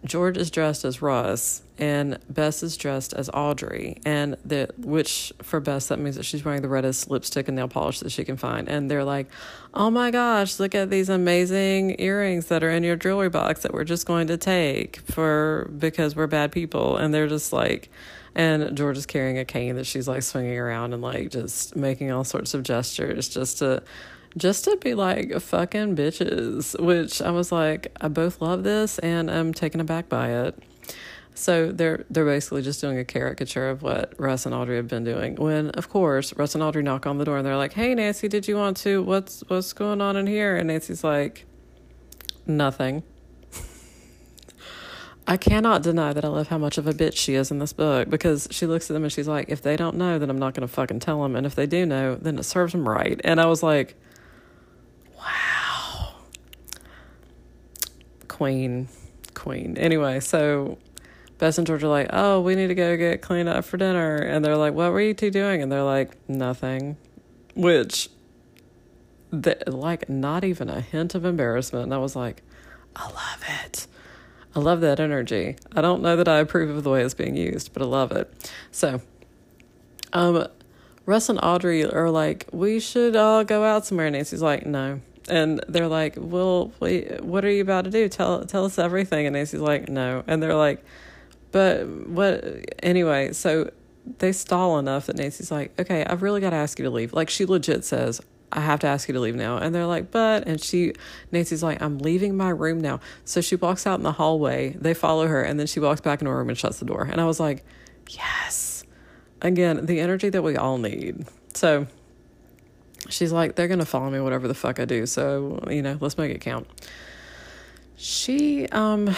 George is dressed as Russ and Bess is dressed as Audrey, and the which for Bess that means that she's wearing the reddest lipstick and nail polish that she can find. And they're like, "Oh my gosh, look at these amazing earrings that are in your jewelry box that we're just going to take for because we're bad people." And they're just like, and George is carrying a cane that she's like swinging around and like just making all sorts of gestures just to just to be like fucking bitches, which I was like, I both love this and I'm taken aback by it. So they're they're basically just doing a caricature of what Russ and Audrey have been doing. When of course Russ and Audrey knock on the door and they're like, "Hey Nancy, did you want to? What's what's going on in here?" And Nancy's like, "Nothing." I cannot deny that I love how much of a bitch she is in this book because she looks at them and she's like, "If they don't know, then I'm not going to fucking tell them, and if they do know, then it serves them right." And I was like, queen, queen. Anyway, so Bess and George are like, oh, we need to go get cleaned up for dinner. And they're like, what were you two doing? And they're like, nothing. Which, the, like, not even a hint of embarrassment. And I was like, I love it. I love that energy. I don't know that I approve of the way it's being used, but I love it. So, um, Russ and Audrey are like, we should all go out somewhere. Nancy's like, no, and they're like, "Well, wait, what are you about to do? Tell tell us everything." And Nancy's like, "No," and they're like, "But what?" Anyway, so they stall enough that Nancy's like, okay, I've really got to ask you to leave. Like, she legit says, I have to ask you to leave now. And they're like, but, and she, Nancy's like, I'm leaving my room now. So she walks out in the hallway. They follow her, and then she walks back into her room and shuts the door. And I was like, yes. Again, the energy that we all need. So she's like, they're going to follow me whatever the fuck I do. So, you know, let's make it count. She, um,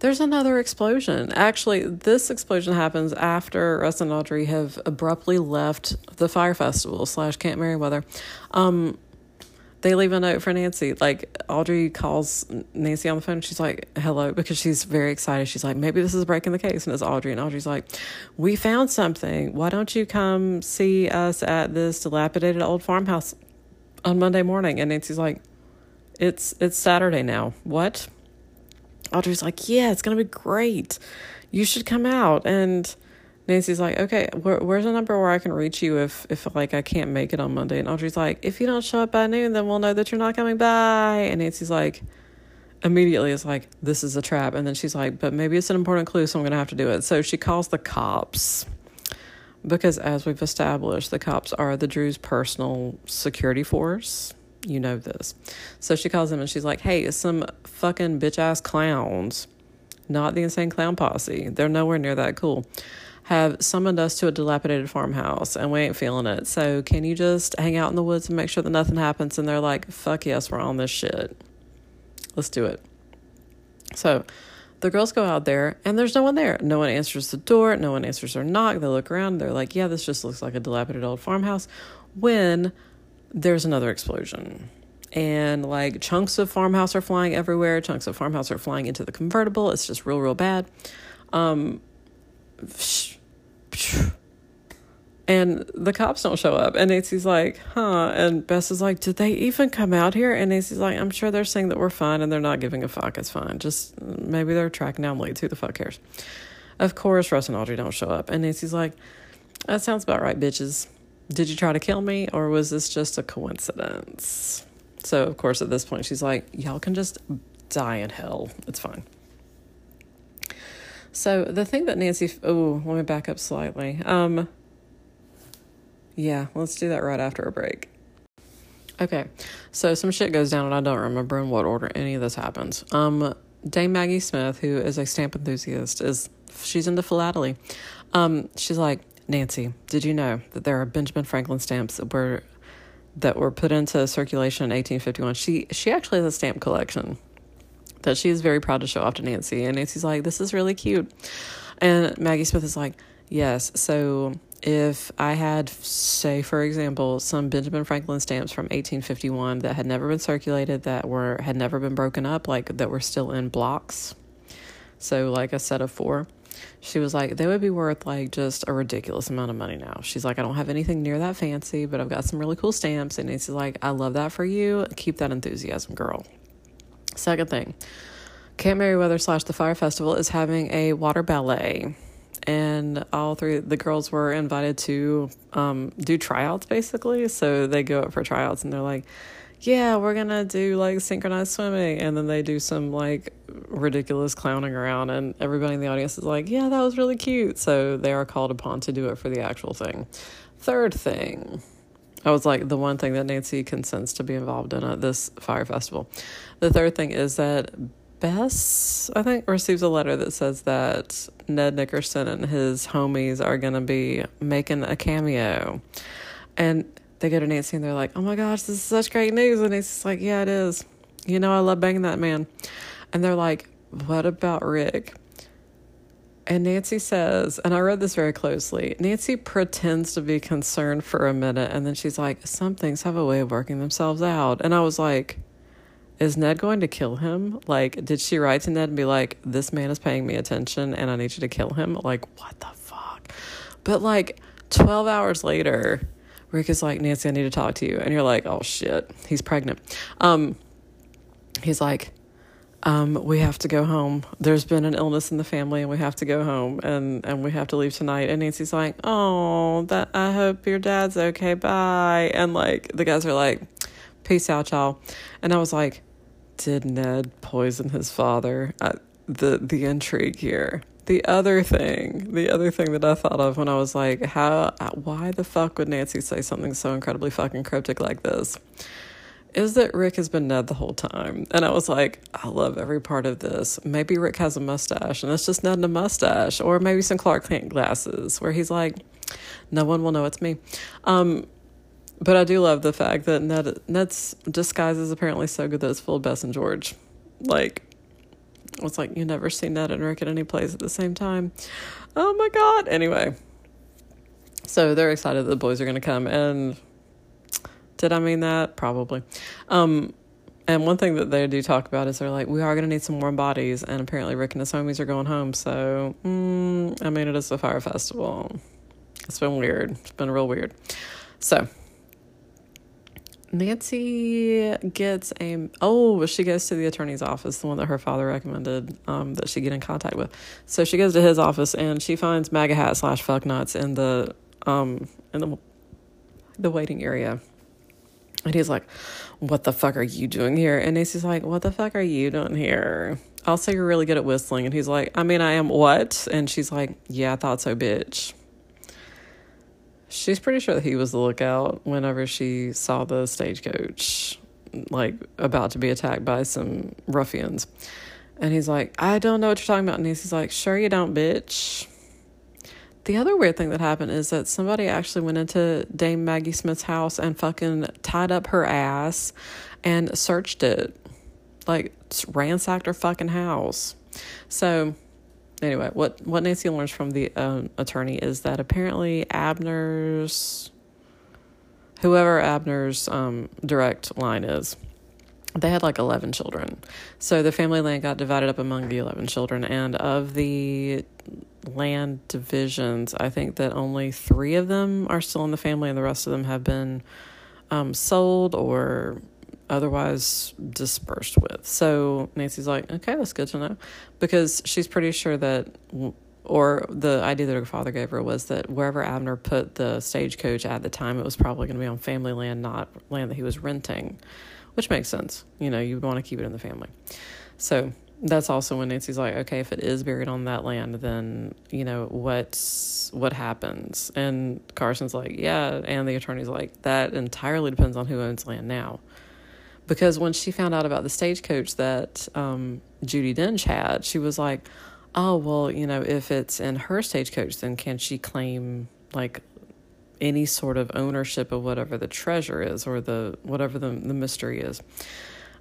there's another explosion. Actually, this explosion happens after Russ and Audrey have abruptly left the fire festival slash Camp Merryweather. Um, they leave a note for Nancy. Like Audrey calls Nancy on the phone. She's like, "Hello," because she's very excited. She's like, "Maybe this is breaking the case." And it's Audrey, and Audrey's like, "We found something. Why don't you come see us at this dilapidated old farmhouse on Monday morning?" And Nancy's like, "It's it's Saturday now. What?" Audrey's like, yeah, it's to be great. You should come out. And Nancy's like, okay, where, where's a number where I can reach you if, if like I can't make it on Monday? And Audrey's like, if you don't show up by noon, then we'll know that you're not coming by. And Nancy's like, immediately is like, this is a trap. And then she's like, but maybe it's an important clue, so I'm to have to do it. So she calls the cops because, as we've established, the cops are the Drews' personal security force you know this. So she calls them and she's like, hey, some fucking bitch ass clowns, not the insane clown posse. They're nowhere near that cool. Have summoned us to a dilapidated farmhouse and we ain't feeling it. So can you just hang out in the woods and make sure that nothing happens? And they're like, fuck yes, we're on this shit. Let's do it. So the girls go out there and there's no one there. No one answers the door. No one answers their knock. They look around. They're like, yeah, this just looks like a dilapidated old farmhouse. When there's another explosion. And like chunks of farmhouse are flying everywhere. Chunks of farmhouse are flying into the convertible. It's just real, real bad. Um, and the cops don't show up. And Nancy's like, huh. And Bess is like, did they even come out here? And Nancy's like, I'm sure they're saying that we're fine and they're not giving a fuck. It's fine. Just maybe they're tracking down leads. Who the fuck cares? Of course, Russ and Audrey don't show up. And Nancy's like, that sounds about right, bitches. Did you try to kill me or was this just a coincidence? So, of course, at this point, she's like, Y'all can just die in hell. It's fine. So, the thing that Nancy, oh, let me back up slightly. Um, yeah, let's do that right after a break. Okay, so some shit goes down, and I don't remember in what order any of this happens. Um, Dame Maggie Smith, who is a stamp enthusiast, is she's into philately. Um, she's like, Nancy, did you know that there are Benjamin Franklin stamps that were that were put into circulation in 1851? She she actually has a stamp collection that she is very proud to show off to Nancy, and Nancy's like, "This is really cute," and Maggie Smith is like, "Yes." So if I had, say, for example, some Benjamin Franklin stamps from 1851 that had never been circulated, that were had never been broken up, like that were still in blocks, so like a set of four she was like, they would be worth like just a ridiculous amount of money now. She's like, I don't have anything near that fancy, but I've got some really cool stamps. And Nancy's like, I love that for you. Keep that enthusiasm, girl. Second thing, Camp Merryweather slash the Fire Festival is having a water ballet. And all three the girls were invited to um, do tryouts basically. So they go up for tryouts and they're like, yeah, we're gonna do like synchronized swimming, and then they do some like ridiculous clowning around, and everybody in the audience is like, yeah, that was really cute. So they are called upon to do it for the actual thing. Third thing, I was like the one thing that Nancy consents to be involved in at this fire festival. The third thing is that Bess, I think, receives a letter that says that Ned Nickerson and his homies are going to be making a cameo. And they go to Nancy and they're like, "Oh my gosh, this is such great news!" And Nancy's like, "Yeah, it is. You know, I love banging that man." And they're like, "What about Rick?" And Nancy says, and I read this very closely. Nancy pretends to be concerned for a minute, and then she's like, "Some things have a way of working themselves out." And I was like, "Is Ned going to kill him? Like, did she write to Ned and be like, "This man is paying me attention, and I need you to kill him"? Like, what the fuck? But like, twelve hours later Rick is like, Nancy, I need to talk to you. And you're like, oh shit, he's pregnant. Um, he's like, um, we have to go home. There's been an illness in the family and we have to go home and, and we have to leave tonight. And Nancy's like, oh, that I hope your dad's okay. Bye. And like, the guys are like, peace out, y'all. And I was like, did Ned poison his father? Uh, the, the intrigue here. the other thing, the other thing that I thought of when I was like, how, why the fuck would Nancy say something so incredibly fucking cryptic like this? Is that Rick has been Ned the whole time. And I was like, I love every part of this. Maybe Rick has a mustache and it's just Ned and a mustache, or maybe some Clark Kent glasses where he's like, no one will know it's me. Um, but I do love the fact that Ned Ned's disguise is apparently so good that it's full of Bess and George. Like, it's like you never see Ned and Rick at any place at the same time. Oh my god. Anyway. So they're excited that the boys are gonna come and did I mean that? Probably. Um and one thing that they do talk about is they're like, we are going to need some warm bodies. And apparently, Rick and his homies are going home. So, mm, I mean, it is a fire festival. It's been weird. It's been real weird. So, Nancy gets a oh she goes to the attorney's office, the one that her father recommended um, that she get in contact with. So she goes to his office and she finds MAGA hat slash fuck nuts in the um in the the waiting area. And he's like, What the fuck are you doing here? And Nancy's like, What the fuck are you doing here? Also, you're really good at whistling. And he's like, I mean, I am what? And she's like, Yeah, I thought so, bitch. She's pretty sure that he was the lookout whenever she saw the stagecoach, like about to be attacked by some ruffians. And he's like, I don't know what you're talking about. And he's like, Sure, you don't, bitch. The other weird thing that happened is that somebody actually went into Dame Maggie Smith's house and fucking tied up her ass and searched it. Like, ransacked her fucking house. So, anyway, what what Nancy learns from the um, attorney is that apparently Abner's whoever Abner's um, direct line is, they had like 11 children. So the family land got divided up among the 11 children. And of the land divisions, I think that only three of them are still in the family, and the rest of them have been um, sold or otherwise dispersed with. So Nancy's like, okay, that's good to know, because she's pretty sure that, or the idea that her father gave her was that wherever Abner put the stagecoach at the time, it was probably going to be on family land, not land that he was renting, which makes sense. You know, you want to keep it in the family. So that's also when Nancy's like, okay, if it is buried on that land, then you know what's what happens. And Carson's like, yeah, and the attorney's like, that entirely depends on who owns land now because when she found out about the stagecoach that um, Judi Dench had, she was like, "Oh well, you know, if it's in her stagecoach, then can she claim like any sort of ownership of whatever the treasure is or the whatever the the mystery is?"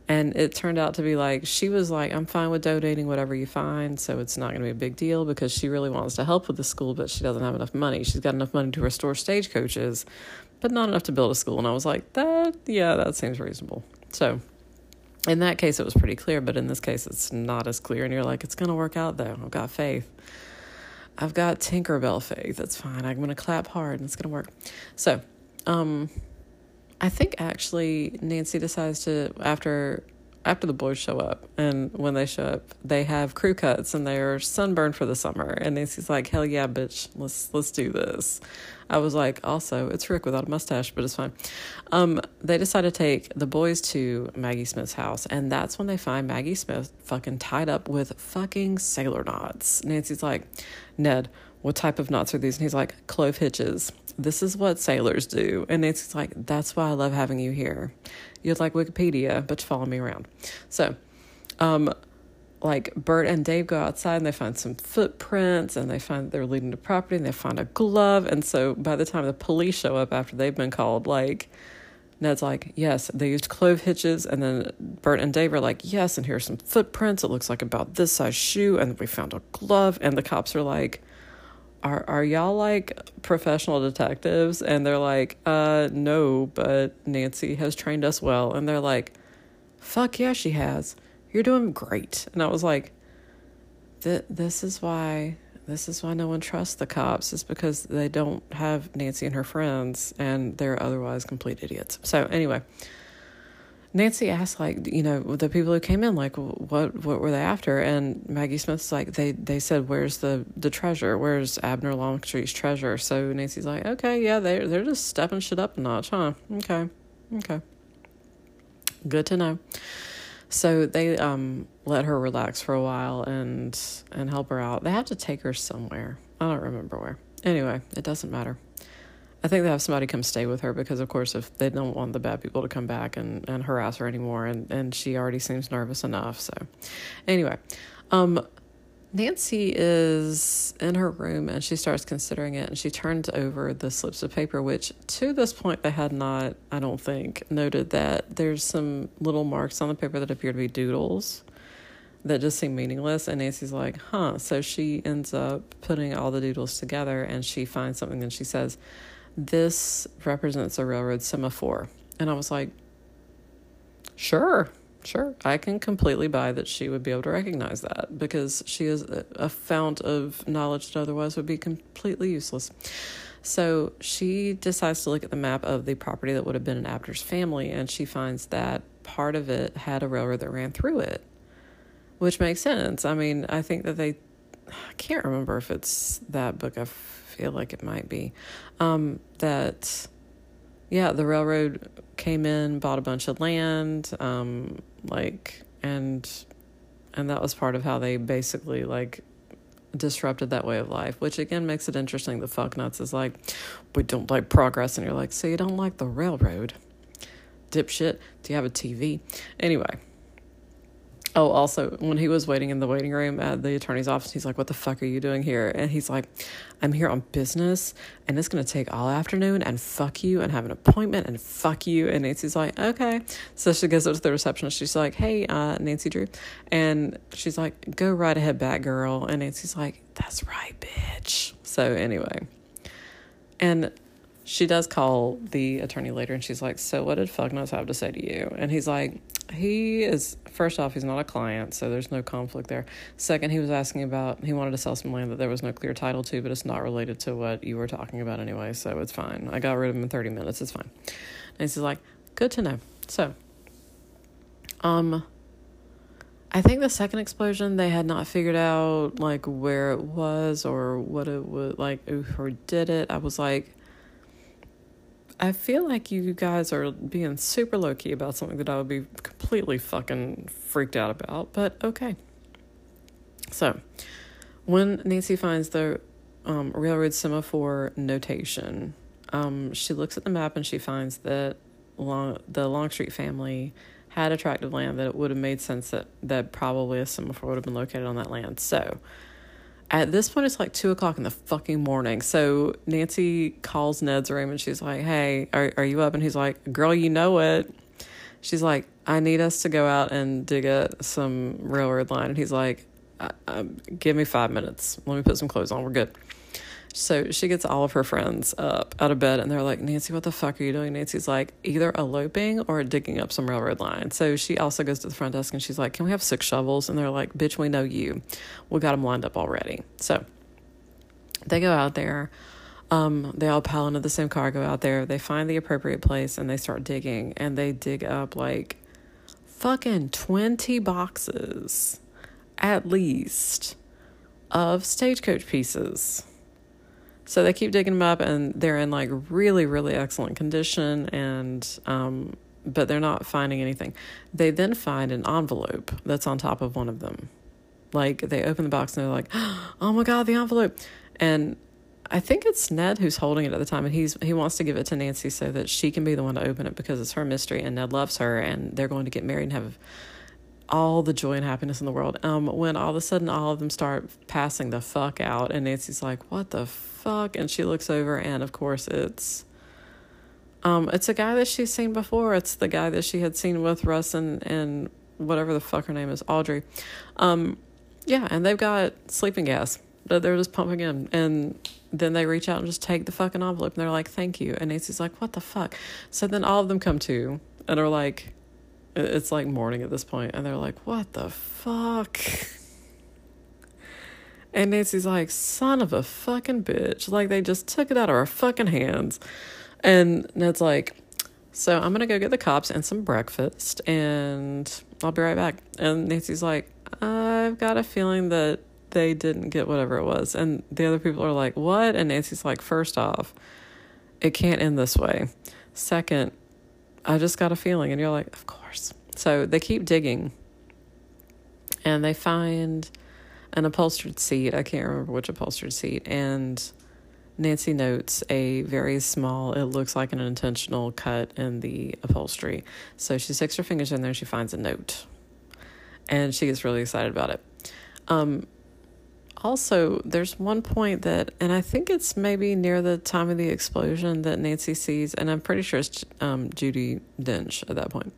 And it turned out to be like she was like, "I'm fine with donating whatever you find, so it's not going to be a big deal because she really wants to help with the school, but she doesn't have enough money. She's got enough money to restore stagecoaches, but not enough to build a school." And I was like, "That, yeah, that seems reasonable." So in that case, it was pretty clear, but in this case, it's not as clear. And you're like, it's going to work out though. I've got faith. I've got Tinkerbell faith. That's fine. I'm going to clap hard and it's going to work. So, um, I think actually Nancy decides to, after after the boys show up and when they show up they have crew cuts and they're sunburned for the summer and Nancy's like hell yeah bitch let's let's do this I was like also it's Rick without a mustache but it's fine um they decide to take the boys to Maggie Smith's house and that's when they find Maggie Smith fucking tied up with fucking sailor knots Nancy's like Ned what type of knots are these and he's like clove hitches this is what sailors do and Nancy's like that's why I love having you here You'd like Wikipedia, but you follow me around. So, um, like Burt and Dave go outside and they find some footprints and they find they're leading to property and they find a glove. And so by the time the police show up after they've been called, like Ned's like, yes, they used clove hitches. And then Burt and Dave are like, yes, and here's some footprints. It looks like about this size shoe. And we found a glove. And the cops are like, are are y'all like professional detectives and they're like uh no but nancy has trained us well and they're like fuck yeah she has you're doing great and i was like this is why this is why no one trusts the cops is because they don't have nancy and her friends and they're otherwise complete idiots so anyway Nancy asked, like, you know, the people who came in, like, what what were they after? And Maggie Smith's like, they they said, where's the the treasure? Where's Abner Longstreet's treasure? So Nancy's like, okay, yeah, they they're just stepping shit up a notch, huh? Okay, okay, good to know. So they um, let her relax for a while and and help her out. They have to take her somewhere. I don't remember where. Anyway, it doesn't matter. I think they have somebody come stay with her because, of course, if they don't want the bad people to come back and, and harass her anymore, and, and she already seems nervous enough. So, anyway, um, Nancy is in her room and she starts considering it and she turns over the slips of paper, which to this point they had not, I don't think, noted that there's some little marks on the paper that appear to be doodles that just seem meaningless. And Nancy's like, huh. So she ends up putting all the doodles together and she finds something and she says, This represents a railroad semaphore. And I was like, Sure, sure. I can completely buy that she would be able to recognize that because she is a fount of knowledge that otherwise would be completely useless. So she decides to look at the map of the property that would have been in Abner's family, and she finds that part of it had a railroad that ran through it which makes sense. I mean, I think that they, I can't remember if it's that book. I feel like it might be. Um, that, yeah, the railroad came in, bought a bunch of land, um, like, and, and that was part of how they basically like disrupted that way of life, which again makes it interesting. The fuck nuts is like, we don't like progress, and you're like, so you don't like the railroad, dipshit? Do you have a TV? Anyway. Oh, also, when he was waiting in the waiting room at the attorney's office, he's like, What the fuck are you doing here? And he's like, I'm here on business and it's going to take all afternoon and fuck you and have an appointment and fuck you. And Nancy's like, Okay. So she goes up to the receptionist. She's like, Hey, uh, Nancy Drew. And she's like, Go right ahead, Batgirl. And Nancy's like, That's right, bitch. So, anyway. And she does call the attorney later and she's like, So what did Fucknuts have to say to you? And he's like, He is, first off, he's not a client, so there's no conflict there. Second, he was asking about, he wanted to sell some land that there was no clear title to, but it's not related to what you were talking about anyway, so it's fine. I got rid of him in 30 minutes, it's fine. And he's like, Good to know. So, um, I think the second explosion they had not figured out like where it was or what it would like who did it. I was like, I feel like you guys are being super low key about something that I would be completely fucking freaked out about, but okay. So, when Nancy finds the um, railroad semaphore notation, um, she looks at the map and she finds that long, the Longstreet family had a tract of land that it would have made sense that, that probably a semaphore would have been located on that land. So, at this point, it's like two o'clock in the fucking morning. So Nancy calls Ned's room and she's like, Hey, are, are you up? And he's like, Girl, you know it. She's like, I need us to go out and dig at some railroad line. And he's like, I, I, Give me five minutes. Let me put some clothes on. We're good. So she gets all of her friends up out of bed and they're like, Nancy, what the fuck are you doing? Nancy's like, either eloping or digging up some railroad line. So she also goes to the front desk and she's like, Can we have six shovels? And they're like, Bitch, we know you. We got them lined up already. So they go out there. Um, they all pile into the same car, go out there. They find the appropriate place and they start digging. And they dig up like fucking 20 boxes at least of stagecoach pieces so they keep digging them up, and they're in like really, really excellent condition, and um, but they're not finding anything. They then find an envelope that's on top of one of them. Like they open the box and they're like, "Oh my god, the envelope!" And I think it's Ned who's holding it at the time, and he's he wants to give it to Nancy so that she can be the one to open it because it's her mystery, and Ned loves her, and they're going to get married and have all the joy and happiness in the world. Um, when all of a sudden all of them start passing the fuck out, and Nancy's like, "What the fuck?" and she looks over, and of course it's, um, it's a guy that she's seen before. It's the guy that she had seen with Russ and and whatever the fuck her name is, Audrey. Um, yeah, and they've got sleeping gas that they're just pumping in, and then they reach out and just take the fucking envelope, and they're like, "Thank you," and Nancy's like, "What the fuck?" So then all of them come to and are like it's like morning at this point, and they're like, "What the fuck?" And Nancy's like, "Son of a fucking bitch!" Like they just took it out of our fucking hands. And Ned's like, "So I'm gonna go get the cops and some breakfast, and I'll be right back." And Nancy's like, "I've got a feeling that." They didn't get whatever it was. And the other people are like, What? And Nancy's like, First off, it can't end this way. Second, I just got a feeling. And you're like, Of course. So they keep digging and they find an upholstered seat. I can't remember which upholstered seat. And Nancy notes a very small, it looks like an intentional cut in the upholstery. So she sticks her fingers in there and she finds a note. And she gets really excited about it. Um, also, there's one point that, and I think it's maybe near the time of the explosion that Nancy sees, and I'm pretty sure it's um, Judi Dench at that point.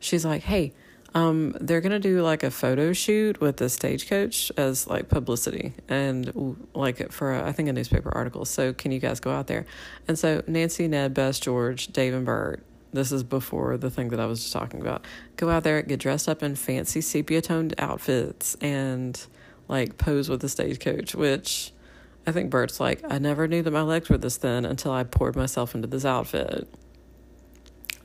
She's like, hey, um, they're gonna do like a photo shoot with the stagecoach as like publicity and like for a, I think a newspaper article. So can you guys go out there? And so Nancy, Ned, Bess, George, Dave, and Burt. This is before the thing that I was just talking about. Go out there, get dressed up in fancy sepia toned outfits, and like pose with the stagecoach, which I think Burt's like, I never knew that my legs were this thin until I poured myself into this outfit.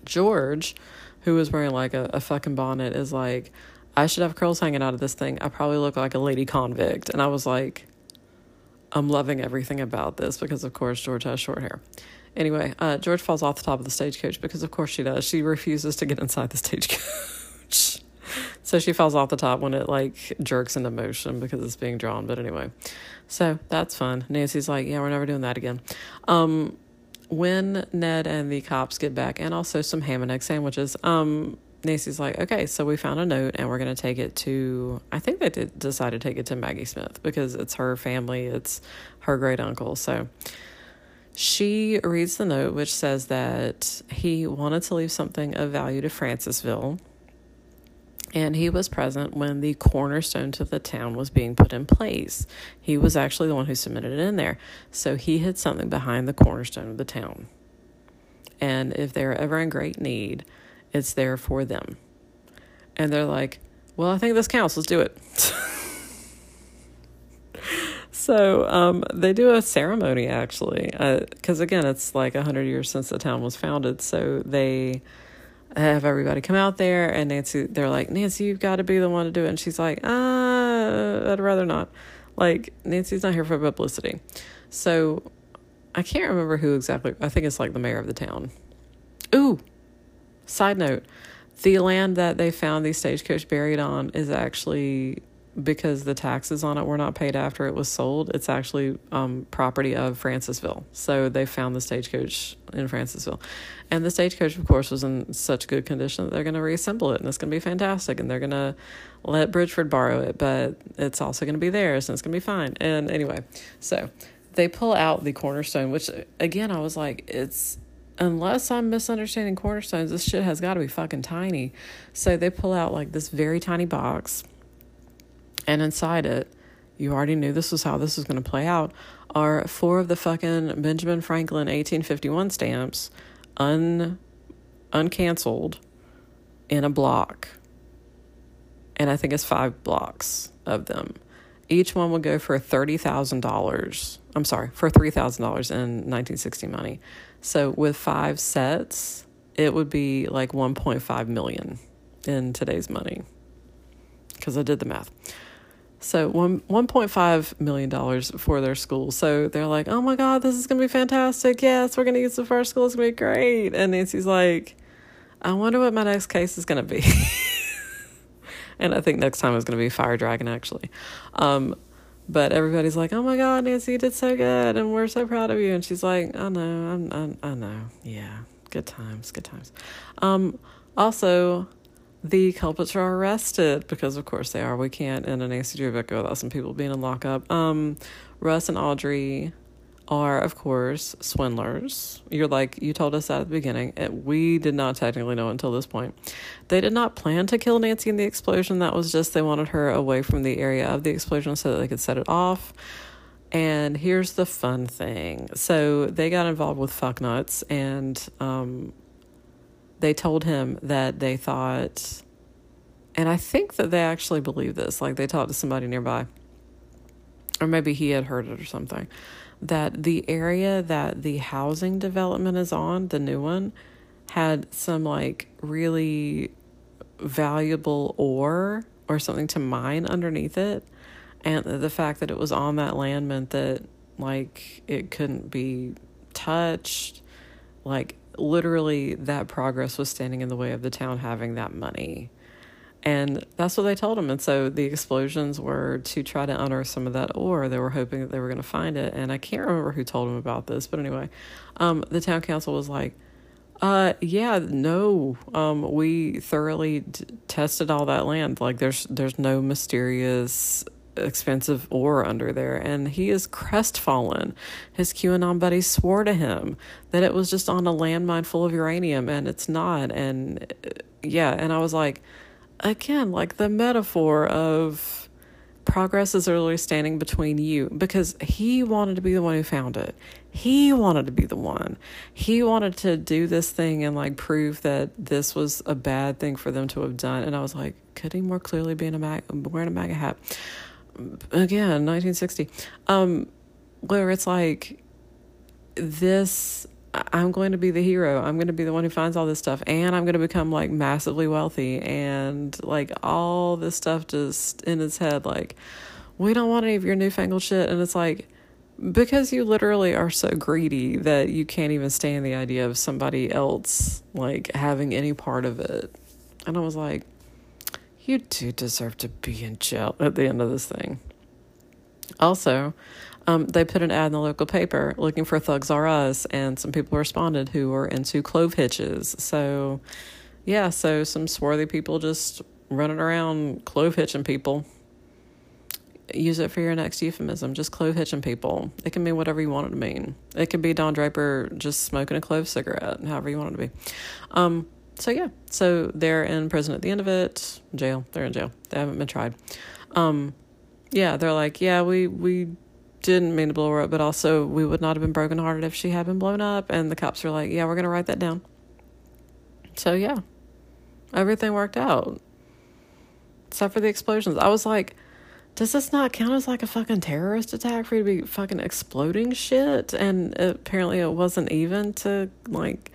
George, who was wearing like a, a fucking bonnet, is like, I should have curls hanging out of this thing. I probably look like a lady convict. And I was like, I'm loving everything about this because, of course, George has short hair. Anyway, uh, George falls off the top of the stagecoach because, of course, she does. She refuses to get inside the stagecoach. So she falls off the top when it like jerks into motion because it's being drawn. But anyway, so that's fun. Nancy's like, yeah, we're never doing that again. Um, when Ned and the cops get back, and also some ham and egg sandwiches, um, Nancy's like, okay, so we found a note and we're going to take it to, I think they did decide to take it to Maggie Smith because it's her family, it's her great uncle. So she reads the note, which says that he wanted to leave something of value to Francisville and he was present when the cornerstone to the town was being put in place. He was actually the one who submitted it in there. So he hid something behind the cornerstone of the town. And if they're ever in great need, it's there for them. And they're like, well, I think this counts. Let's do it. so um, they do a ceremony, actually. Because, uh, again, it's like 100 years since the town was founded. So they have everybody come out there and Nancy they're like, Nancy, you've got to be the one to do it and she's like, uh, I'd rather not. Like, Nancy's not here for publicity. So I can't remember who exactly I think it's like the mayor of the town. Ooh. Side note, the land that they found the stagecoach buried on is actually because the taxes on it were not paid after it was sold, it's actually um, property of Francisville. So they found the stagecoach in Francisville. And the stagecoach, of course, was in such good condition that they're going to reassemble it and it's going to be fantastic. And they're going to let Bridgeford borrow it, but it's also going to be theirs and it's going to be fine. And anyway, so they pull out the cornerstone, which again, I was like, it's unless I'm misunderstanding cornerstones, this shit has got to be fucking tiny. So they pull out like this very tiny box and inside it, you already knew this was how this was going to play out, are four of the fucking Benjamin Franklin 1851 stamps, un uncanceled, in a block. And I think it's five blocks of them. Each one would go for $30,000. I'm sorry, for $3,000 in 1960 money. So with five sets, it would be like 1.5 million in today's money because I did the math. So one one point five million dollars for their school. So they're like, "Oh my God, this is gonna be fantastic! Yes, we're gonna use the first school. It's gonna be great." And Nancy's like, "I wonder what my next case is gonna be." and I think next time is gonna be Fire Dragon actually. Um, but everybody's like, "Oh my God, Nancy, you did so good, and we're so proud of you." And she's like, "I know, I'm, I'm I know, yeah, good times, good times." Um, also, the culprits are arrested because of course they are. We can't in an Drew book without some people being in lockup. Um, Russ and Audrey are of course swindlers. You're like you told us that at the beginning. We did not technically know until this point. They did not plan to kill Nancy in the explosion. That was just they wanted her away from the area of the explosion so that they could set it off. And here's the fun thing. So they got involved with fucknuts and um, they told him that they thought, and I think that they actually believe this, like they talked to somebody nearby, or maybe he had heard it or something, that the area that the housing development is on, the new one, had some like really valuable ore or something to mine underneath it. And the fact that it was on that land meant that like it couldn't be touched. Like literally that progress was standing in the way of the town having that money. And that's what they told him. And so the explosions were to try to unearth some of that ore. They were hoping that they were going to find it. And I can't remember who told him about this, but anyway, um, the town council was like, uh, yeah, no. Um, we thoroughly tested all that land. Like, there's there's no mysterious expensive ore under there, and he is crestfallen. His QAnon buddies swore to him that it was just on a landmine full of uranium, and it's not. And uh, yeah, and I was like, again, like the metaphor of progress is literally standing between you because he wanted to be the one who found it. He wanted to be the one. He wanted to do this thing and like prove that this was a bad thing for them to have done. And I was like, could he more clearly be in a mag- wearing a MAGA hat? Again, 1960. Um, where it's like this I'm going to be the hero. I'm going to be the one who finds all this stuff and I'm going to become like massively wealthy and like all this stuff just in his head like we don't want any of your newfangled shit and it's like because you literally are so greedy that you can't even stand the idea of somebody else like having any part of it. And I was like you do deserve to be in jail at the end of this thing. Also, um, they put an ad in the local paper looking for Thugs R Us, and some people responded who were into clove hitches. So, yeah, so some swarthy people just running around clove hitching people. Use it for your next euphemism. Just clove hitching people. It can mean whatever you want it to mean. It could be Don Draper just smoking a clove cigarette, however you want it to be. Um, so yeah, so they're in prison at the end of it. Jail. They're in jail. They haven't been tried. Um, yeah, they're like, yeah, we we didn't mean to blow her up, but also we would not have been brokenhearted if she had been blown up. And the cops were like, yeah, we're to write that down. So, yeah, everything worked out. Except for the explosions. I was like, does this not count as like a fucking terrorist attack for you to be fucking exploding shit? And apparently it wasn't even to like,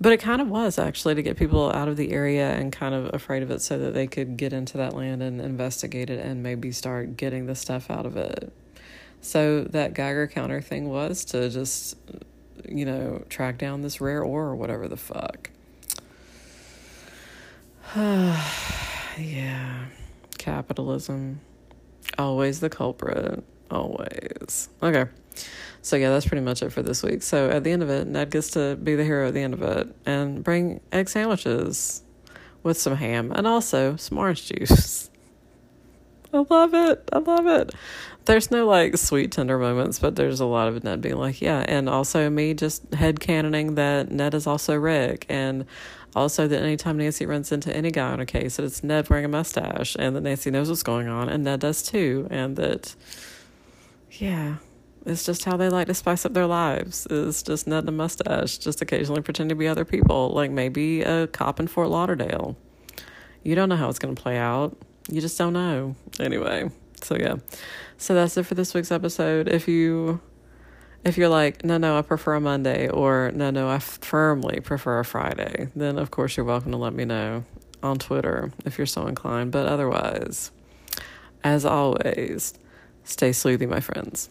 but it kind of was actually to get people out of the area and kind of afraid of it so that they could get into that land and investigate it and maybe start getting the stuff out of it. So that Geiger counter thing was to just, you know, track down this rare ore or whatever the fuck. yeah. Capitalism. Always the culprit. Always. Okay. So yeah, that's pretty much it for this week. So at the end of it, Ned gets to be the hero at the end of it and bring egg sandwiches with some ham and also some orange juice. I love it. I love it there's no like sweet tender moments, but there's a lot of Ned being like, yeah, and also me just headcanoning that Ned is also Rick, and also that anytime Nancy runs into any guy on a case, that it's Ned wearing a mustache, and that Nancy knows what's going on, and Ned does too, and that, yeah, it's just how they like to spice up their lives. Is just and a mustache, just occasionally pretend to be other people, like maybe a cop in Fort Lauderdale. You don't know how it's going to play out. You just don't know. Anyway, so yeah. So that's it for this week's episode. If you if you're like, no, no, I prefer a Monday, or no, no, I firmly prefer a Friday, then of course you're welcome to let me know on Twitter if you're so inclined. But otherwise, as always, stay sleuthy, my friends.